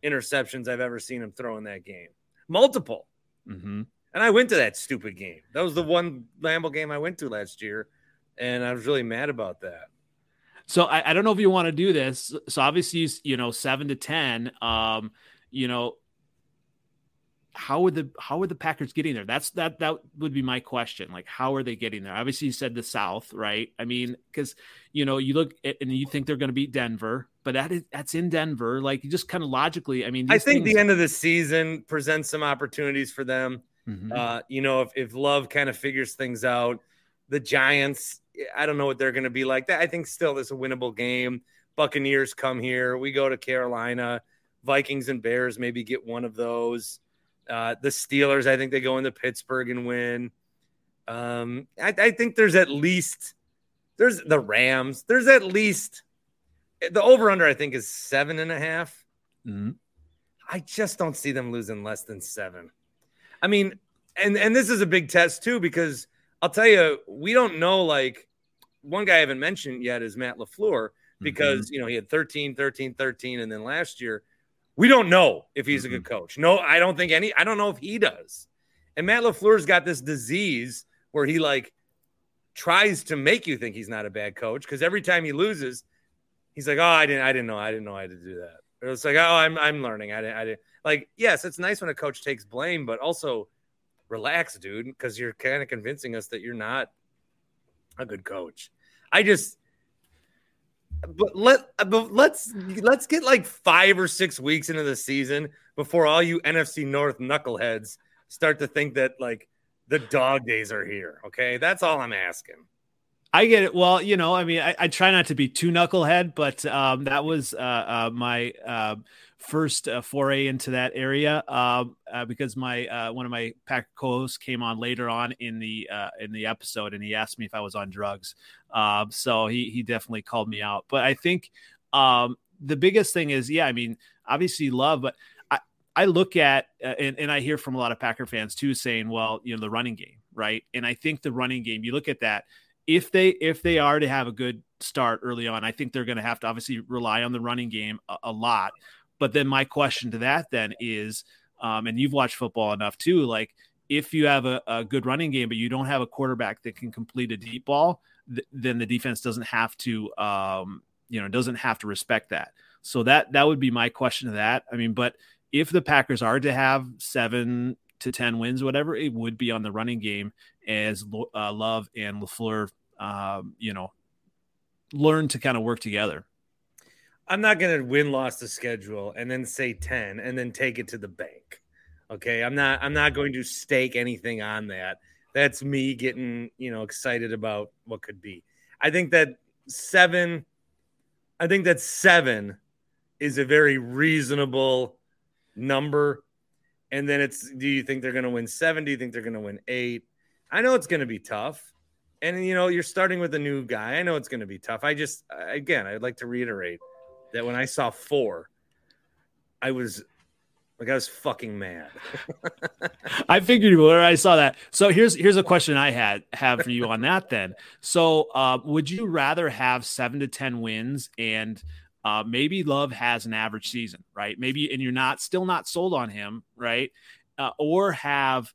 interceptions I've ever seen him throw in that game. Multiple. Mm-hmm. And I went to that stupid game. That was the one Lambeau game I went to last year. And I was really mad about that. So I, I don't know if you want to do this. So obviously, you know, seven to 10, um, you know, how would the how are the Packers getting there? That's that that would be my question. Like, how are they getting there? Obviously, you said the South, right? I mean, because you know you look at, and you think they're going to beat Denver, but that is that's in Denver. Like, you just kind of logically, I mean, I think things... the end of the season presents some opportunities for them. Mm-hmm. Uh, you know, if if Love kind of figures things out, the Giants, I don't know what they're going to be like. That I think still is a winnable game. Buccaneers come here. We go to Carolina. Vikings and Bears maybe get one of those. Uh, the Steelers, I think they go into Pittsburgh and win. Um, I, I, think there's at least there's the Rams. There's at least the over under. I think is seven and a half. Mm-hmm. I just don't see them losing less than seven. I mean, and and this is a big test too because I'll tell you, we don't know. Like one guy I haven't mentioned yet is Matt LaFleur because mm-hmm. you know he had 13, 13, 13, and then last year we don't know if he's mm-hmm. a good mm-hmm. coach. No, I don't think any. I don't know if he does. And Matt LaFleur's got this disease where he like tries to make you think he's not a bad coach because every time he loses, he's like, "Oh, I didn't, I didn't know, I didn't know I had to do that." Or it's like, "Oh, I'm, I'm learning. I didn't, I didn't." Like, yes, it's nice when a coach takes blame, but also relax, dude, because you're kind of convincing us that you're not a good coach. I just but let but let's let's get like five or six weeks into the season before all you NFC North knuckleheads start to think that like the dog days are here. Okay, that's all I'm asking. I get it. Well, you know, I mean, I, I try not to be too knucklehead, but um, that was uh, uh, my uh, first uh, foray into that area um, uh, because my uh, one of my pack co-hosts came on later on in the uh, in the episode and he asked me if I was on drugs. Um, so he he definitely called me out. But I think um, the biggest thing is, yeah, I mean, obviously love, but I I look at uh, and and I hear from a lot of Packer fans too saying, well, you know, the running game, right? And I think the running game, you look at that if they if they are to have a good start early on, I think they're going to have to obviously rely on the running game a, a lot. But then my question to that then is, um, and you've watched football enough too, like if you have a, a good running game, but you don't have a quarterback that can complete a deep ball, th- then the defense doesn't have to, um, you know, doesn't have to respect that. So that that would be my question to that. I mean, but if the Packers are to have seven to ten wins, whatever, it would be on the running game as uh, Love and LaFleur, um, you know, learn to kind of work together. I'm not going to win loss the schedule and then say 10 and then take it to the bank. Okay, I'm not I'm not going to stake anything on that. That's me getting, you know, excited about what could be. I think that 7 I think that 7 is a very reasonable number. And then it's do you think they're going to win 7? Do you think they're going to win 8? I know it's going to be tough. And you know, you're starting with a new guy. I know it's going to be tough. I just again, I'd like to reiterate that when I saw 4, I was like I was fucking mad. I figured you were. I saw that. So here's here's a question I had have for you on that. Then, so uh, would you rather have seven to ten wins and uh, maybe Love has an average season, right? Maybe and you're not still not sold on him, right? Uh, or have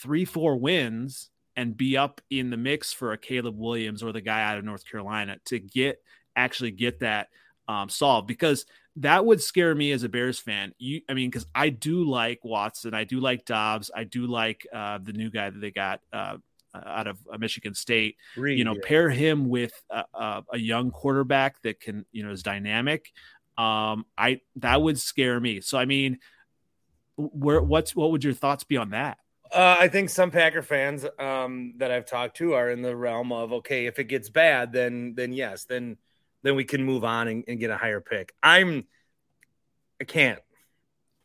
three four wins and be up in the mix for a Caleb Williams or the guy out of North Carolina to get actually get that um, solved because that would scare me as a Bears fan. You, I mean, because I do like Watson, I do like Doubs, I do like uh, the new guy that they got uh, out of uh, Michigan State. Reed, you know, yeah. pair him with a, a, young quarterback that can, you know, is dynamic. Um, I that would scare me. So, I mean, where what's what would your thoughts be on that? Uh, I think some Packer fans um, that I've talked to are in the realm of okay, if it gets bad, then then yes, then then we can move on and, and get a higher pick. I'm I can't.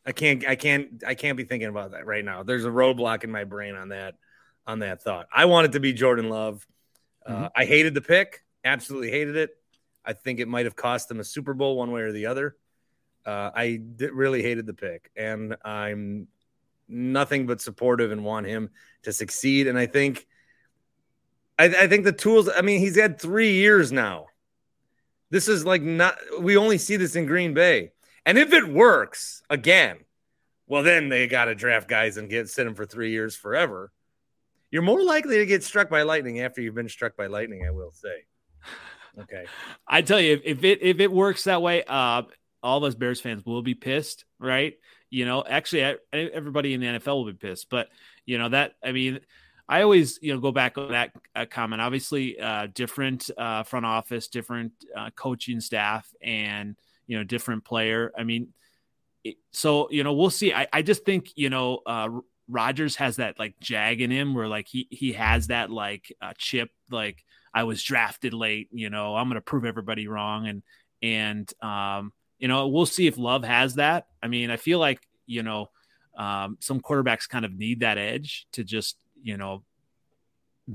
I can't I can't I can't be thinking about that right now. There's a roadblock in my brain on that on that thought. I wanted to be Jordan Love. Uh, mm-hmm. I hated the pick, absolutely hated it. I think it might have cost them a Super Bowl one way or the other. Uh, I really hated the pick, and I'm nothing but supportive and want him to succeed. And I think, I, I think the tools. I mean, he's had three years now this is like not, we only see this in Green Bay. And if it works again, well, then they got to draft guys and get sit them for three years forever. You're more likely to get struck by lightning after you've been struck by lightning, I will say. Okay. I tell you, if it if it works that way, uh, all of us Bears fans will be pissed, right? You know, actually, I, everybody in the NFL will be pissed. But you know that I mean, I always, you know, go back on that uh, comment. Obviously, uh, different uh, front office, different uh, coaching staff, and you know, different player. I mean, it, so you know, we'll see. I, I just think you know, uh, Rodgers has that like jag in him, where like he he has that like uh, chip, like I was drafted late. You know, I'm to prove everybody wrong, and and um, you know, we'll see if Love has that. I mean, I feel like you know. Um, some quarterbacks kind of need that edge to just you know,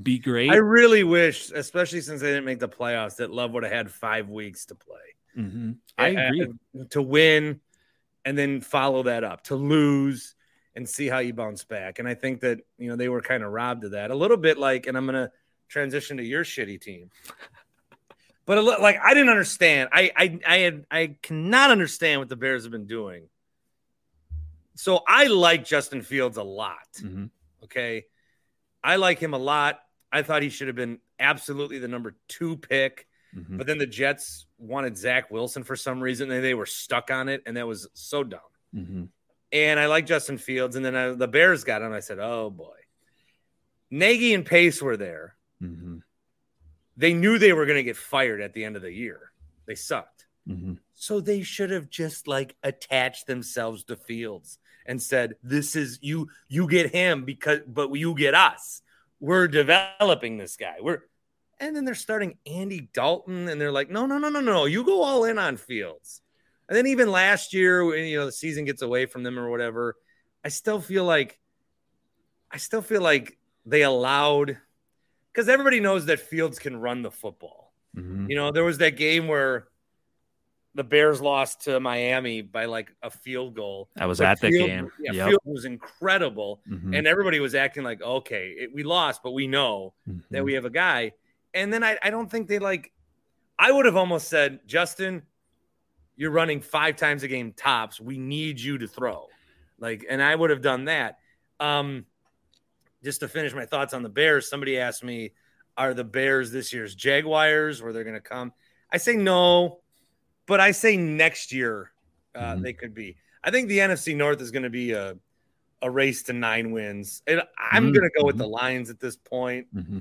be great. I really wish, especially since they didn't make the playoffs, that Love would have had five weeks to play. Mm-hmm. I agree. to win and then follow that up, to lose and see how you bounce back. And I think that, you know, they were kind of robbed of that a little bit like, and I'm going to transition to your shitty team. But like I didn't understand. I I I had I cannot understand what the Bears have been doing. So I like Justin Fields a lot. Mm-hmm. Okay. I like him a lot. I thought he should have been absolutely the number two pick. Mm-hmm. But then the Jets wanted Zach Wilson for some reason, and they were stuck on it, and that was so dumb. Mm-hmm. And I like Justin Fields, and then I, the Bears got him. I said, "Oh boy." Nagy and Pace were there. Mm-hmm. They knew they were going to get fired at the end of the year. They sucked. Mm-hmm. So they should have just like attached themselves to Fields and said, "This is you. You get him because, but you get us. We're developing this guy. We're." And then they're starting Andy Dalton, and they're like, "No, no, no, no, no. You go all in on Fields." And then even last year, when you know the season gets away from them or whatever, I still feel like, I still feel like they allowed, because everybody knows that Fields can run the football. Mm-hmm. You know, there was that game where the Bears lost to Miami by like a field goal. I was but at the game. Yeah, yep. field was incredible, mm-hmm. and everybody was acting like, okay, it, we lost, but we know mm-hmm. that we have a guy. And then I, I don't think they like. I would have almost said, Justin, you're running five times a game tops. We need you to throw, like, and I would have done that. Um, just to finish my thoughts on the Bears, somebody asked me, "Are the Bears this year's Jaguars? Where they're going to come?" I say no, but I say next year uh, mm-hmm. they could be. I think the NFC North is going to be a a race to nine wins. And I'm mm-hmm. going to go with the mm-hmm. Lions at this point. Mm-hmm.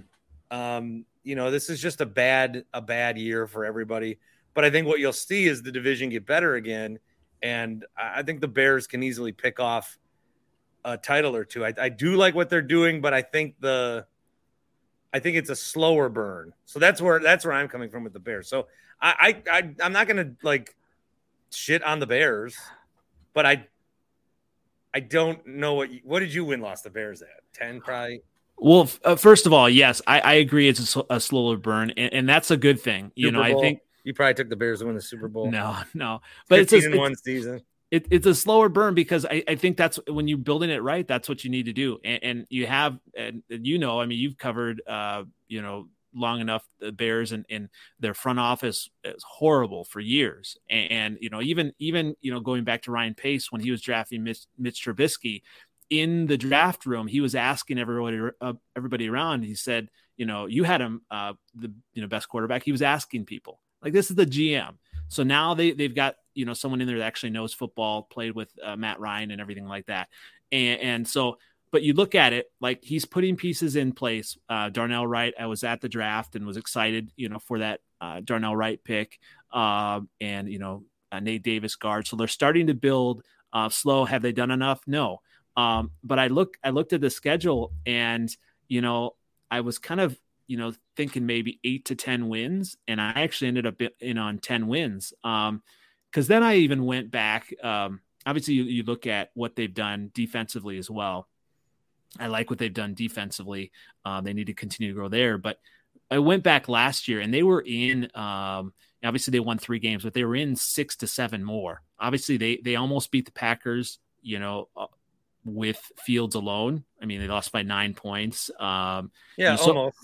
Um, you know, this is just a bad a bad year for everybody. But I think what you'll see is the division get better again, and I think the Bears can easily pick off a title or two. I, I do like what they're doing, but I think the I think it's a slower burn. So that's where that's where I'm coming from with the Bears. So I I, I I'm not gonna like shit on the Bears, but I I don't know what you, what did you win lost the Bears at ten probably. Well, uh, first of all, yes, I, I agree. It's a, a slower burn, and, and, that's a good thing. You Super know, Bowl. I think you probably took the Bears to win the Super Bowl. No, no, but it's a, one season. It, it's a slower burn because I, I think that's when you're building it right. That's what you need to do, and, and you have, and, and, you know, I mean, you've covered, uh, you know, long enough the Bears and, and their front office is horrible for years. And, and, you know, even even you know going back to Ryan Pace when he was drafting Mitch, Mitch Trubisky in the draft room, he was asking everybody uh, everybody around. He said, you know, you had him uh, the you know best quarterback. He was asking people like this is the GM. So now they they've got you know someone in there that actually knows football, played with uh, Matt Ryan and everything like that. And, and so but you look at it like he's putting pieces in place. Uh, Darnell Wright, I was at the draft and was excited, you know, for that uh, Darnell Wright pick, uh, and you know uh, Nate Davis guard. So they're starting to build uh, slow. Have they done enough? No. Um, but I look, I looked at the schedule, and you know, I was kind of you know thinking maybe eight to ten wins, and I actually ended up in on ten wins. Um, because then I even went back. Um, obviously, you, you look at what they've done defensively as well I like what they've done defensively. Uh, they need to continue to grow there. But I went back last year and they were in. Um, obviously, they won three games, but they were in six to seven more. Obviously, they they almost beat the Packers. You know, uh, with Fields alone. I mean, they lost by nine points. Um, yeah, so, almost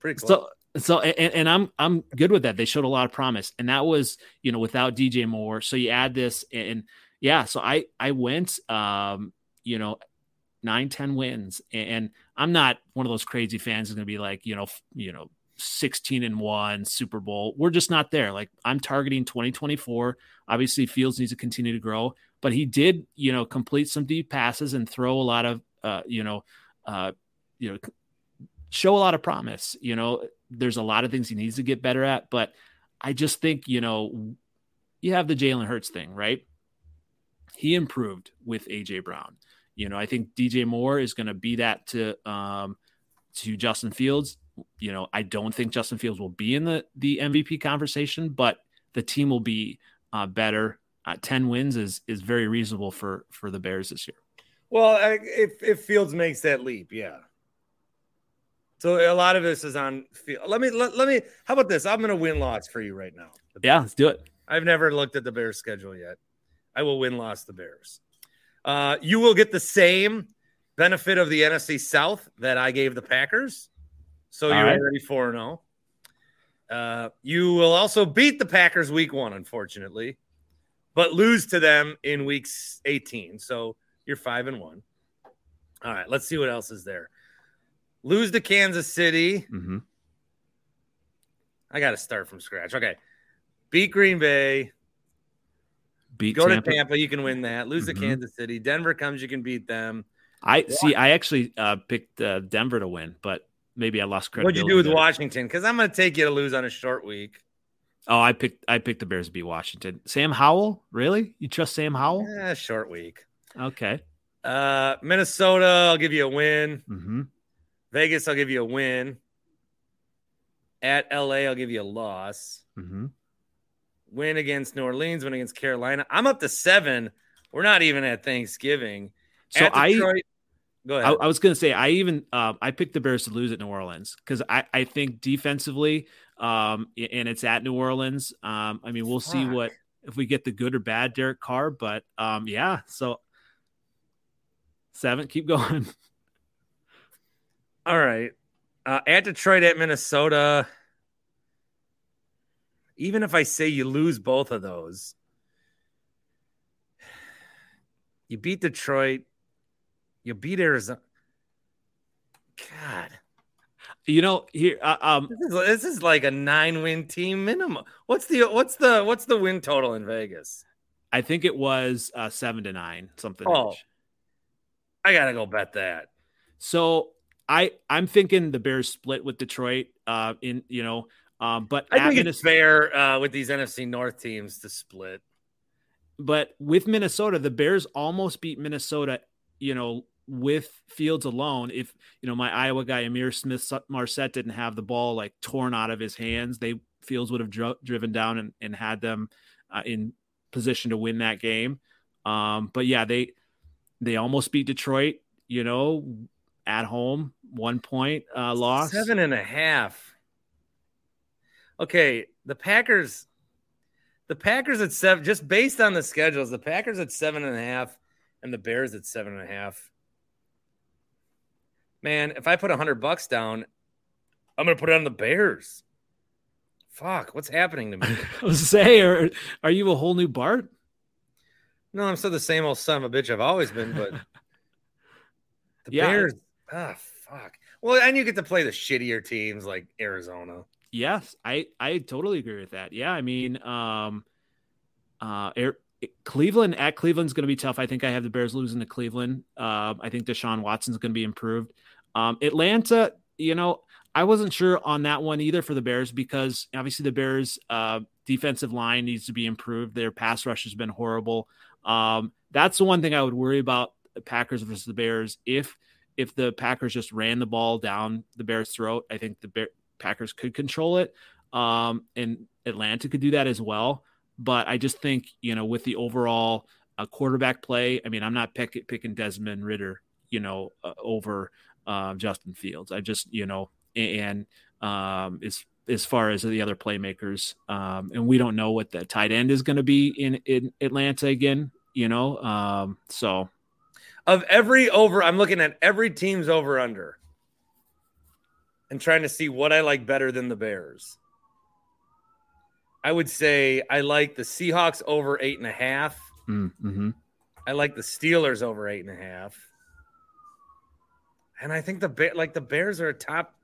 pretty close. So, so and, and, I'm I'm good with that. They showed a lot of promise, and that was you know without DJ Moore. So you add this, and yeah, so I I went um, you know nine, 10 wins. And I'm not one of those crazy fans who's going to be like, you know, you know, 16 and one Super Bowl. We're just not there. Like I'm targeting 2024. Obviously, Fields needs to continue to grow, but he did, you know, complete some deep passes and throw a lot of, uh, you know, uh, you know, show a lot of promise. You know, there's a lot of things he needs to get better at, but I just think, you know, you have the Jalen Hurts thing, right? He improved with AJ Brown. You know, I think DJ Moore is going to be that to um, to Justin Fields. You know, I don't think Justin Fields will be in the the MVP conversation, but the team will be uh, better. Uh, Ten wins is is very reasonable for for the Bears this year. Well, if if Fields makes that leap, yeah. So a lot of this is on field. Let me let, let me. How about this? I'm going to win loss for you right now. Yeah, let's do it. I've never looked at the Bears schedule yet. I will win loss the Bears. Uh, you will get the same benefit of the NFC South that I gave the Packers. So you're right. already 4 0. Uh, you will also beat the Packers week one, unfortunately, but lose to them in weeks 18. So you're 5 and 1. All right, let's see what else is there. Lose to Kansas City. Mm-hmm. I got to start from scratch. Okay. Beat Green Bay. Beat go Tampa. to Tampa, you can win that. Lose mm-hmm. to Kansas City. Denver comes, you can beat them. I see. I actually uh, picked uh, Denver to win, but maybe I lost credit. What'd you do with there. Washington? Because I'm going to take you to lose on a short week. Oh, I picked I picked the Bears to beat Washington. Sam Howell, really? You trust Sam Howell? Yeah, short week. Okay. Uh, Minnesota, I'll give you a win. Mm-hmm. Vegas, I'll give you a win. At LA, I'll give you a loss. Mm-hmm win against New Orleans, win against Carolina. I'm up to seven. We're not even at Thanksgiving. So at I go ahead. I, I was going to say I even uh, I picked the Bears to lose at New Orleans because I I think defensively, um, and it's at New Orleans. Um, I mean we'll Fuck. see what if we get the good or bad Derek Carr, but um, yeah. So seven, keep going. All right. Uh, at Detroit, at Minnesota even if I say you lose both of those, you beat Detroit, you beat Arizona. God. You know, here uh, um This is, this is like a nine win team minimum. What's the what's the what's the win total in Vegas? I think it was uh 7 to 9 something. Oh. ish. I gotta go bet that. So I I'm thinking the Bears split with Detroit uh in you know um but I think it's fair uh, with these NFC North teams to split. but with Minnesota, the Bears almost beat Minnesota, you know, with Fields alone. If, you know, my Iowa guy, Amir Smith Marset, didn't have the ball like torn out of his hands, they Fields would have driven down and, and had them uh, in position to win that game. Um, but yeah, they, they almost beat Detroit, you know, at home, one point uh, loss. Seven and a half. Okay, the Packers. The Packers at seven, just based on the schedules, the Packers at seven and a half, and the Bears at seven and a half. Man, if I put a hundred bucks down, I'm gonna put it on the Bears. Fuck, what's happening to me? I was say, are, are you a whole new Bart? no, I'm still the same old son of a bitch I've always been, but the Yeah. Bears. Ah, fuck. Well, and you get to play the shittier teams like Arizona. Yes, I I totally agree with that. Yeah, I mean, um, uh, Air, Cleveland at Cleveland's going to be tough. I think I have the Bears losing to Cleveland. Um, I think Deshaun Watson's going to be improved. Um, Atlanta, you know, I wasn't sure on that one either for the Bears because obviously the Bears' uh, defensive line needs to be improved. Their pass rush has been horrible. Um, that's the one thing I would worry about the Packers versus the Bears. If if the Packers just ran the ball down the Bears' throat, I think the Bear, Packers could control it. Um, and Atlanta could do that as well. But I just think, you know, with the overall uh, quarterback play, I mean, I'm not pick, picking Desmond Ridder, you know, uh, over uh, Justin Fields. I just, you know, and um, as as far as the other playmakers, um, and we don't know what the tight end is going to be in in Atlanta again, you know. Um, so of every over, I'm looking at every team's over under and trying to see what I like better than the Bears. I would say I like the Seahawks over eight and a half. mm-hmm. I like the Steelers over eight and a half. And I think the Bear, like the Bears are a top.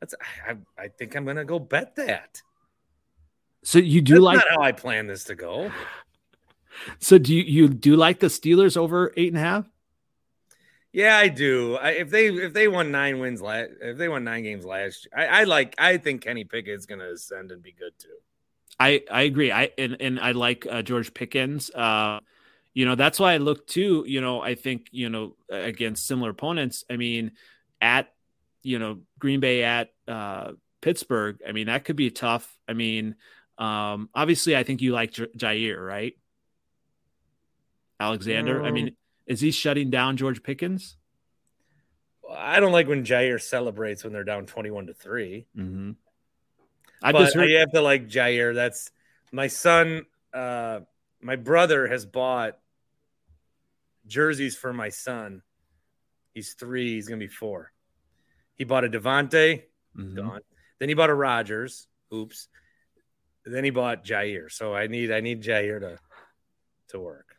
That's I, I think I'm gonna go bet that. so you do That's like not how I plan this to go. so do you you do like the Steelers over eight and a half? Yeah, I do. I, if they if they won nine wins last, if they won nine games last, I, I like. I think Kenny Pickett's going to ascend and be good too. I I agree. I and and I like uh, George Pickens. Uh, you know that's why I look too. You know I think you know against similar opponents. I mean, at you know Green Bay at uh, Pittsburgh. I mean that could be tough. I mean, um, obviously I think you like J- Jaire, right? Alexander. I mean, is he shutting down George Pickens? I don't like when Jaire celebrates when they're down twenty-one to three. Mm-hmm. I but just heard, I have to like Jaire. That's my son. Uh, my brother has bought jerseys for my son. He's three. He's gonna be four. He bought a Davante. Mhm. Gone. Then he bought a Rodgers. Oops. Then he bought Jaire. So I need I need Jaire to to work.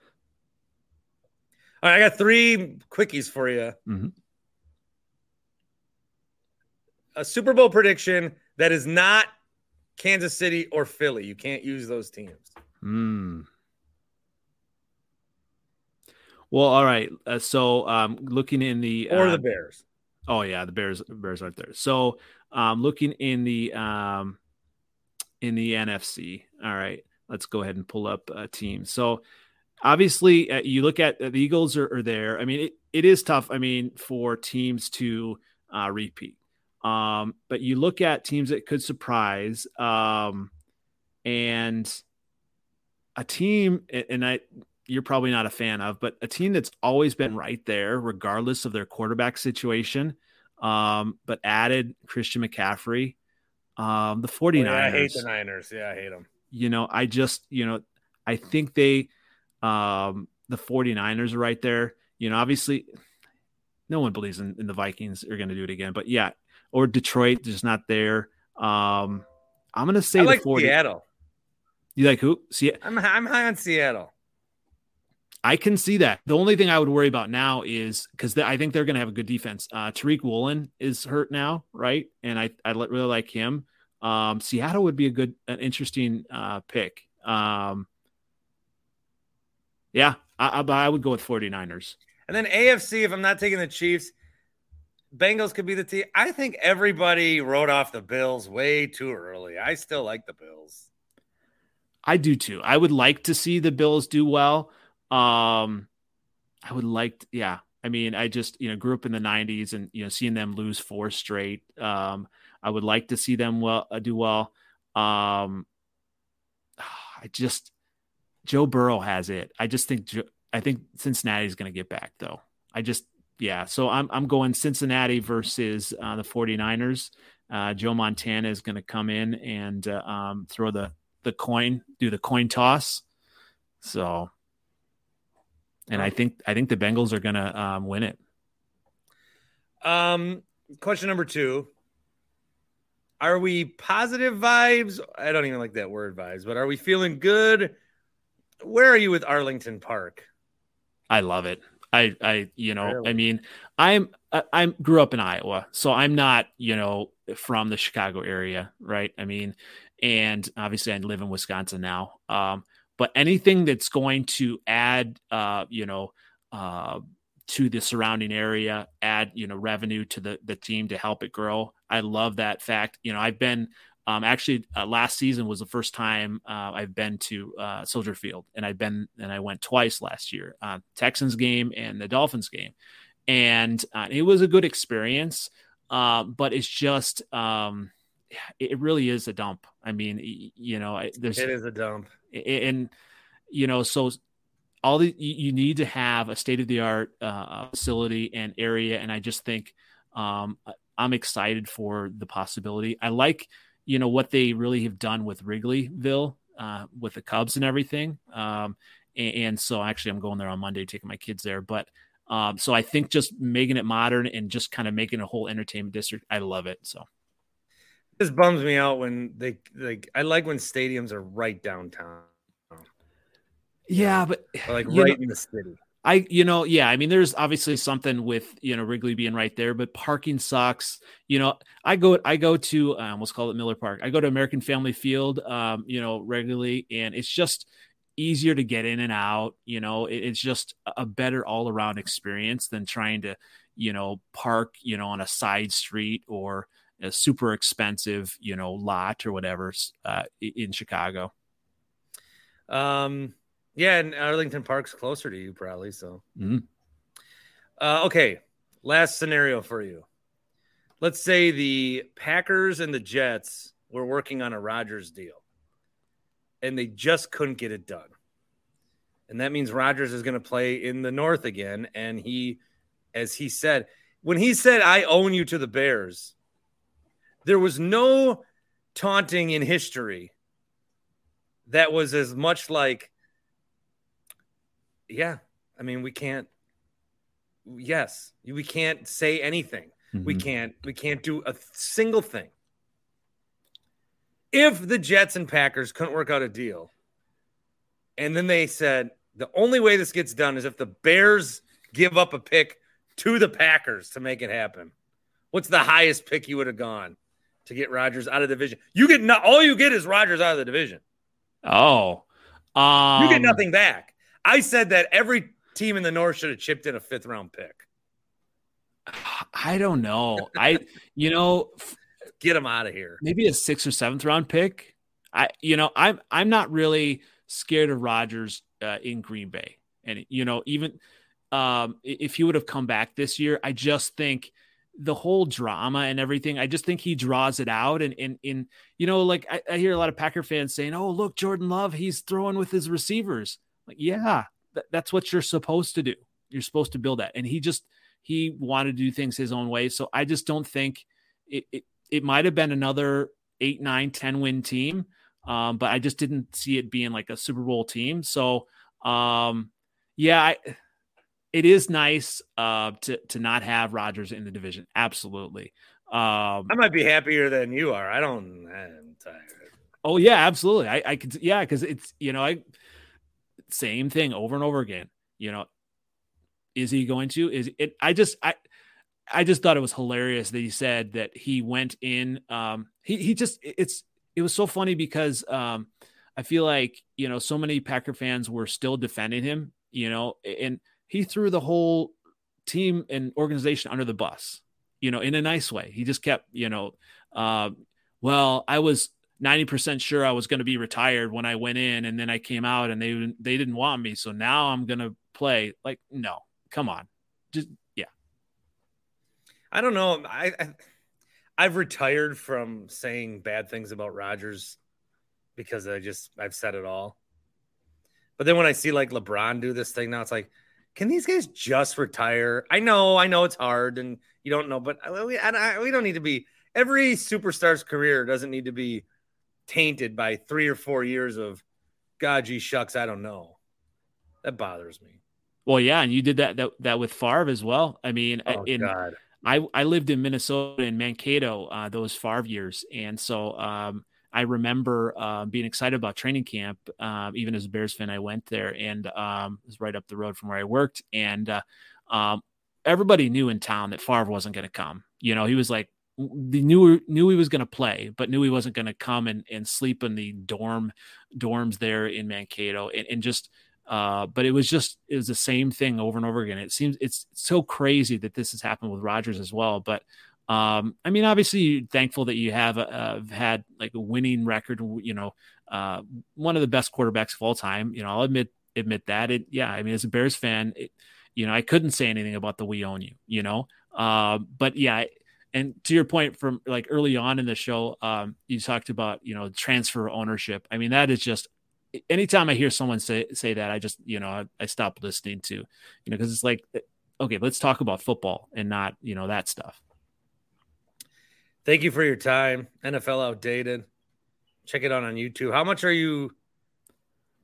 All right, I got three quickies for you. Mhm. A Super Bowl prediction that is not Kansas City or Philly. You can't use those teams. Mm. Well, all right. Uh, so, um, looking in the Or uh, the Bears. Oh yeah, the Bears Bears aren't there. So um looking in the um in the NFC. All right, let's go ahead and pull up a team. So obviously uh, you look at uh, the Eagles are, are there. I mean it, it is tough I mean for teams to uh repeat. Um but you look at teams that could surprise um and a team and I you're probably not a fan of, but a team that's always been right there, regardless of their quarterback situation, um, but added Christian McCaffrey. Um, the 49ers, Oh, yeah, I hate the Niners. Yeah, I hate them. you know, I just, you know, I think they, um, the 49ers are right there. You know, obviously, no one believes in, in the Vikings are going to do it again, but yeah, or Detroit, just not there. Um, I'm going to say I the like 40. Seattle. You like who? See, I'm I'm high on Seattle. I can see that. The only thing I would worry about now is because I think they're going to have a good defense. Uh, Tariq Woolen is hurt now, right? And I I really like him. Um, Seattle would be a good, an interesting uh, pick. Um, yeah, I, I, I would go with 49ers. And then AFC, if I'm not taking the Chiefs, Bengals could be the team. I think everybody wrote off the Bills way too early. I still like the Bills. I do too. I would like to see the Bills do well. Um, I would like, to, yeah. I mean, I just you know grew up in the '90s and you know seeing them lose four straight. Um, I would like to see them well uh, do well. Um, I just Joe Burrow has it. I just think I think Cincinnati's going to get back though. I just yeah, so I'm I'm going Cincinnati versus uh, the 49ers. Uh, Joe Montana is going to come in and uh, um, throw the the coin, do the coin toss. So, and I think I think the Bengals are going to um, win it. Um, question number two: Are we positive vibes? I don't even like that word vibes, but are we feeling good? Where are you with Arlington Park? I love it. I, I, you know? I mean, I'm, I, I'm grew up in Iowa, so I'm not, you know, from the Chicago area, right? I mean, and obviously I live in Wisconsin now. Um, but anything that's going to add, uh, you know, uh, to the surrounding area, add, you know, revenue to the the team to help it grow. I love that fact. You know, I've been um, actually, uh, last season was the first time uh, I've been to uh, Soldier Field, and I've been and I went twice last year, uh, Texans game and the Dolphins game, and uh, it was a good experience. Uh, but it's just, um, it really is a dump. I mean, you know, there's it is a dump, and you know, so all the you need to have a state of the art facility and area, and I just think um, I'm excited for the possibility. I like you know what they really have done with Wrigleyville uh, with the Cubs and everything. Um, and, and, so actually, I'm going there on Monday, taking my kids there. But um, so I think just making it modern and just kind of making a whole entertainment district, I love it. So this bums me out when they like. I like when stadiums are right downtown. Yeah, but or like right know, in the city. I, you know, yeah, I mean, there's obviously something with you know Wrigley being right there, but parking sucks. You know, I go, I go to, I almost call it Miller Park. I go to American Family Field, um, you know, regularly, and it's just easier to get in and out. You know, it, it's just a better all around experience than trying to, you know, park, you know, on a side street or a super expensive, you know, lot or whatever uh, in Chicago. Um, yeah, and Arlington Park's closer to you, probably. So, mm-hmm. uh, okay. Last scenario for you. Let's say the Packers and the Jets were working on a Rodgers deal, and they just couldn't get it done. And that means Rodgers is going to play in the North again. And he, as he said, when he said, I own you to the Bears, there was no taunting in history that was as much like, yeah, I mean, we can't. Yes, we can't say anything. Mm-hmm. We can't. We can't do a single thing. If the Jets and Packers couldn't work out a deal, and then they said the only way this gets done is if the Bears give up a pick to the Packers to make it happen. What's the highest pick you would have gone to get Rodgers out of the division? You get not all you get is Rodgers out of the division. Oh, um, you get um, nothing back. I said that every team in the North should have chipped in a fifth round pick. I don't know. I, you know, get him out of here. Maybe a sixth or seventh round pick. I, you know, I'm I'm not really scared of Rodgers uh, in Green Bay, and you know, even um, if he would have come back this year, I just think the whole drama and everything, I just think he draws it out. And in in you know, like I, I hear a lot of Packer fans saying, "Oh, look, Jordan Love, he's throwing with his receivers." Like, yeah, th- that's what you're supposed to do. You're supposed to build that. And he just he wanted to do things his own way. So I just don't think it it, it might have been another eight, nine, 10 win team. Um, but I just didn't see it being like a Super Bowl team. So um, yeah, I, it is nice uh, to to not have Rodgers in the division. Absolutely. Um, I might be happier than you are. I don't. I'm tired. Oh yeah, absolutely. I, I could. Yeah, because it's you know I same thing over and over again. You know, is he going to? Is it? I just I I just thought it was hilarious that he said that he went in. Um, he he just it's it was so funny because um, I feel like you know so many Packer fans were still defending him. You know, and he threw the whole team and organization under the bus. You know, in a nice way. He just kept you know, uh, well, I was 90% sure I was going to be retired when I went in and then I came out and they they didn't want me. So now I'm going to play like no come on. Just yeah. I don't know. I, I I've retired from saying bad things about Rodgers because I just I've said it all. But then when I see like LeBron do this thing now it's like can these guys just retire? I know I know it's hard and you don't know but we, I, we don't need to be every superstar's career doesn't need to be tainted by three or four years of God, gee shucks, I don't know. That bothers me. Well, yeah, and you did that that, that with Favre as well. I mean, oh, in, God. I I lived in Minnesota in Mankato uh, those Favre years, and so um, I remember uh, being excited about training camp. Um, even as a Bears fan, I went there, and um, it was right up the road from where I worked, and uh, um, everybody knew in town that Favre wasn't going to come. You know, he was like they knew knew he was going to play, but knew he wasn't going to come and, and sleep in the dorm dorms there in Mankato, and, and just. Uh, but it was just it was the same thing over and over again. It seems it's so crazy that this has happened with Rodgers as well. But um, I mean, obviously, thankful that you have uh, had like a winning record. You know, uh, one of the best quarterbacks of all time. You know, I'll admit admit that. It yeah. I mean, as a Bears fan, it, you know, I couldn't say anything about the "we own you." You know, uh, but yeah, and to your point from like early on in the show, um, you talked about you know transfer ownership. I mean, that is just anytime I hear someone say say that, I just you know I, I stop listening to you know because it's like eh, okay, let's talk about football and not you know that stuff. Thank you for your time. NFL outdated. Check it out on YouTube. How much are you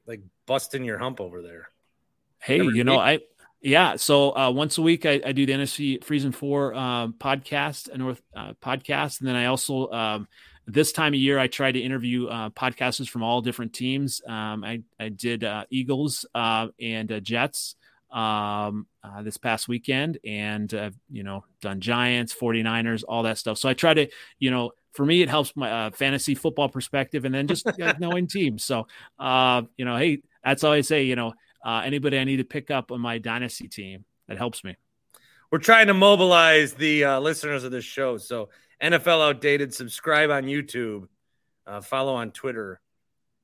like busting your hump over there? Hey, you know, I yeah. So uh, once a week, I, I, do the NFC Freezing Four um, podcast, a North uh, podcast, and then I also um, this time of year I try to interview uh, podcasters from all different teams. Um, I I did uh, Eagles uh, and uh, Jets um, this past weekend, and you know done Giants, 49ers, all that stuff. So I try to you know for me, it helps my fantasy football perspective, and then just knowing teams. So, you know, hey, that's all I say. You know, uh, anybody I need to pick up on my dynasty team. That helps me. We're trying to mobilize the uh, listeners of this show. So NFL Outdated, subscribe on YouTube, uh, follow on Twitter,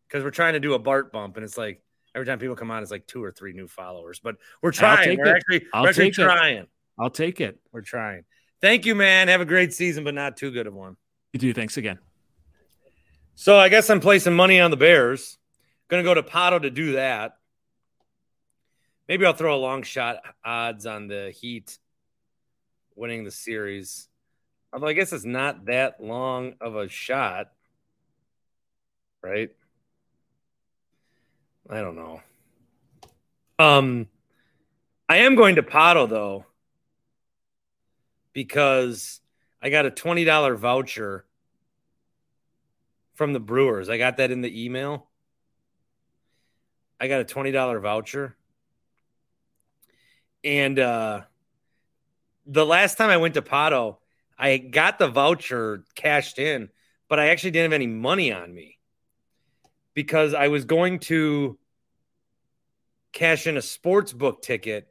because we're trying to do a Bart bump, and it's like every time people come on, it's like two or three new followers. But we're trying. We're it. actually, I'll we're actually trying. It. I'll take it. We're trying. Thank you, man. Have a great season, but not too good of one. You do. Thanks again. So I guess I'm placing money on the Bears. Going to go to Pato to do that. Maybe I'll throw a long shot odds on the Heat winning the series. Although I guess it's not that long of a shot, right? I don't know. Um, I am going to Pato though because I got a twenty dollar voucher from the Brewers. I got that in the email. I got a twenty dollar voucher and uh, the last time I went to Pato, I got the voucher cashed in, but I actually didn't have any money on me because I was going to cash in a sports book ticket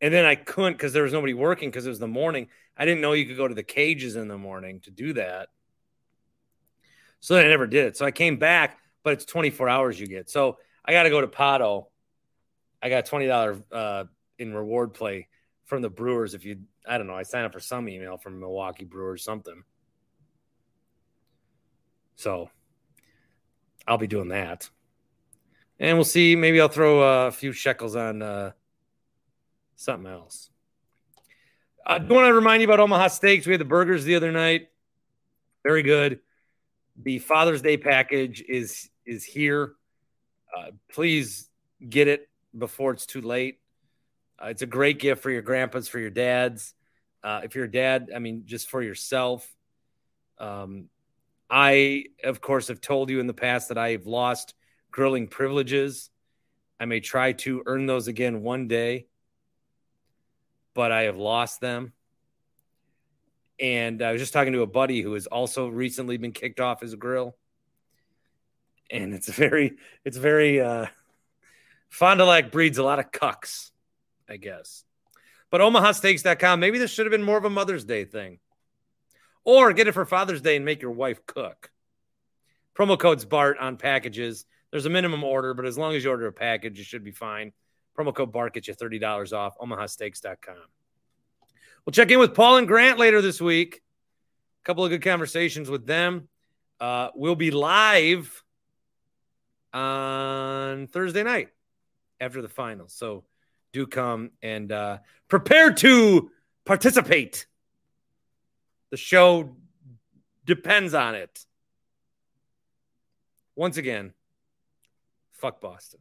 and then I couldn't because there was nobody working because it was the morning. I didn't know you could go to the cages in the morning to do that. So I never did it. So I came back, but it's 24 hours you get. So I got to go to Pato. I got $20 uh, in reward play from the Brewers. If you, I don't know, I signed up for some email from Milwaukee Brewers, something. So I'll be doing that. And we'll see. Maybe I'll throw a few shekels on uh, something else. I do want to remind you about Omaha Steaks. We had the burgers the other night. Very good. The Father's Day package is is here. Uh, please get it before it's too late. Uh, it's a great gift for your grandpas, for your dads. Uh, if you're a dad, I mean, just for yourself. Um, I, of course, have told you in the past that I've lost grilling privileges. I may try to earn those again one day, but I have lost them. And I was just talking to a buddy who has also recently been kicked off his grill. And it's very, it's very, uh, Fond du Lac breeds a lot of cucks, I guess. But omahasteaks.com, maybe this should have been more of a Mother's Day thing. Or get it for Father's Day and make your wife cook. Promo code's BART on packages. There's a minimum order, but as long as you order a package, you should be fine. Promo code BART gets you $30 off. omahasteaks.com. We'll check in with Paul and Grant later this week. A couple of good conversations with them. Uh, we'll be live on Thursday night after the finals. So do come and uh, prepare to participate. The show depends on it. Once again, fuck Boston.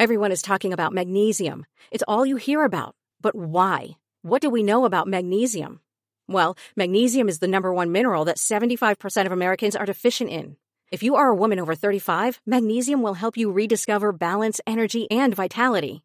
Everyone is talking about magnesium. It's all you hear about. But why? What do we know about magnesium? Well, magnesium is the number one mineral that 75% of Americans are deficient in. If you are a woman over 35, magnesium will help you rediscover balance, energy, and vitality.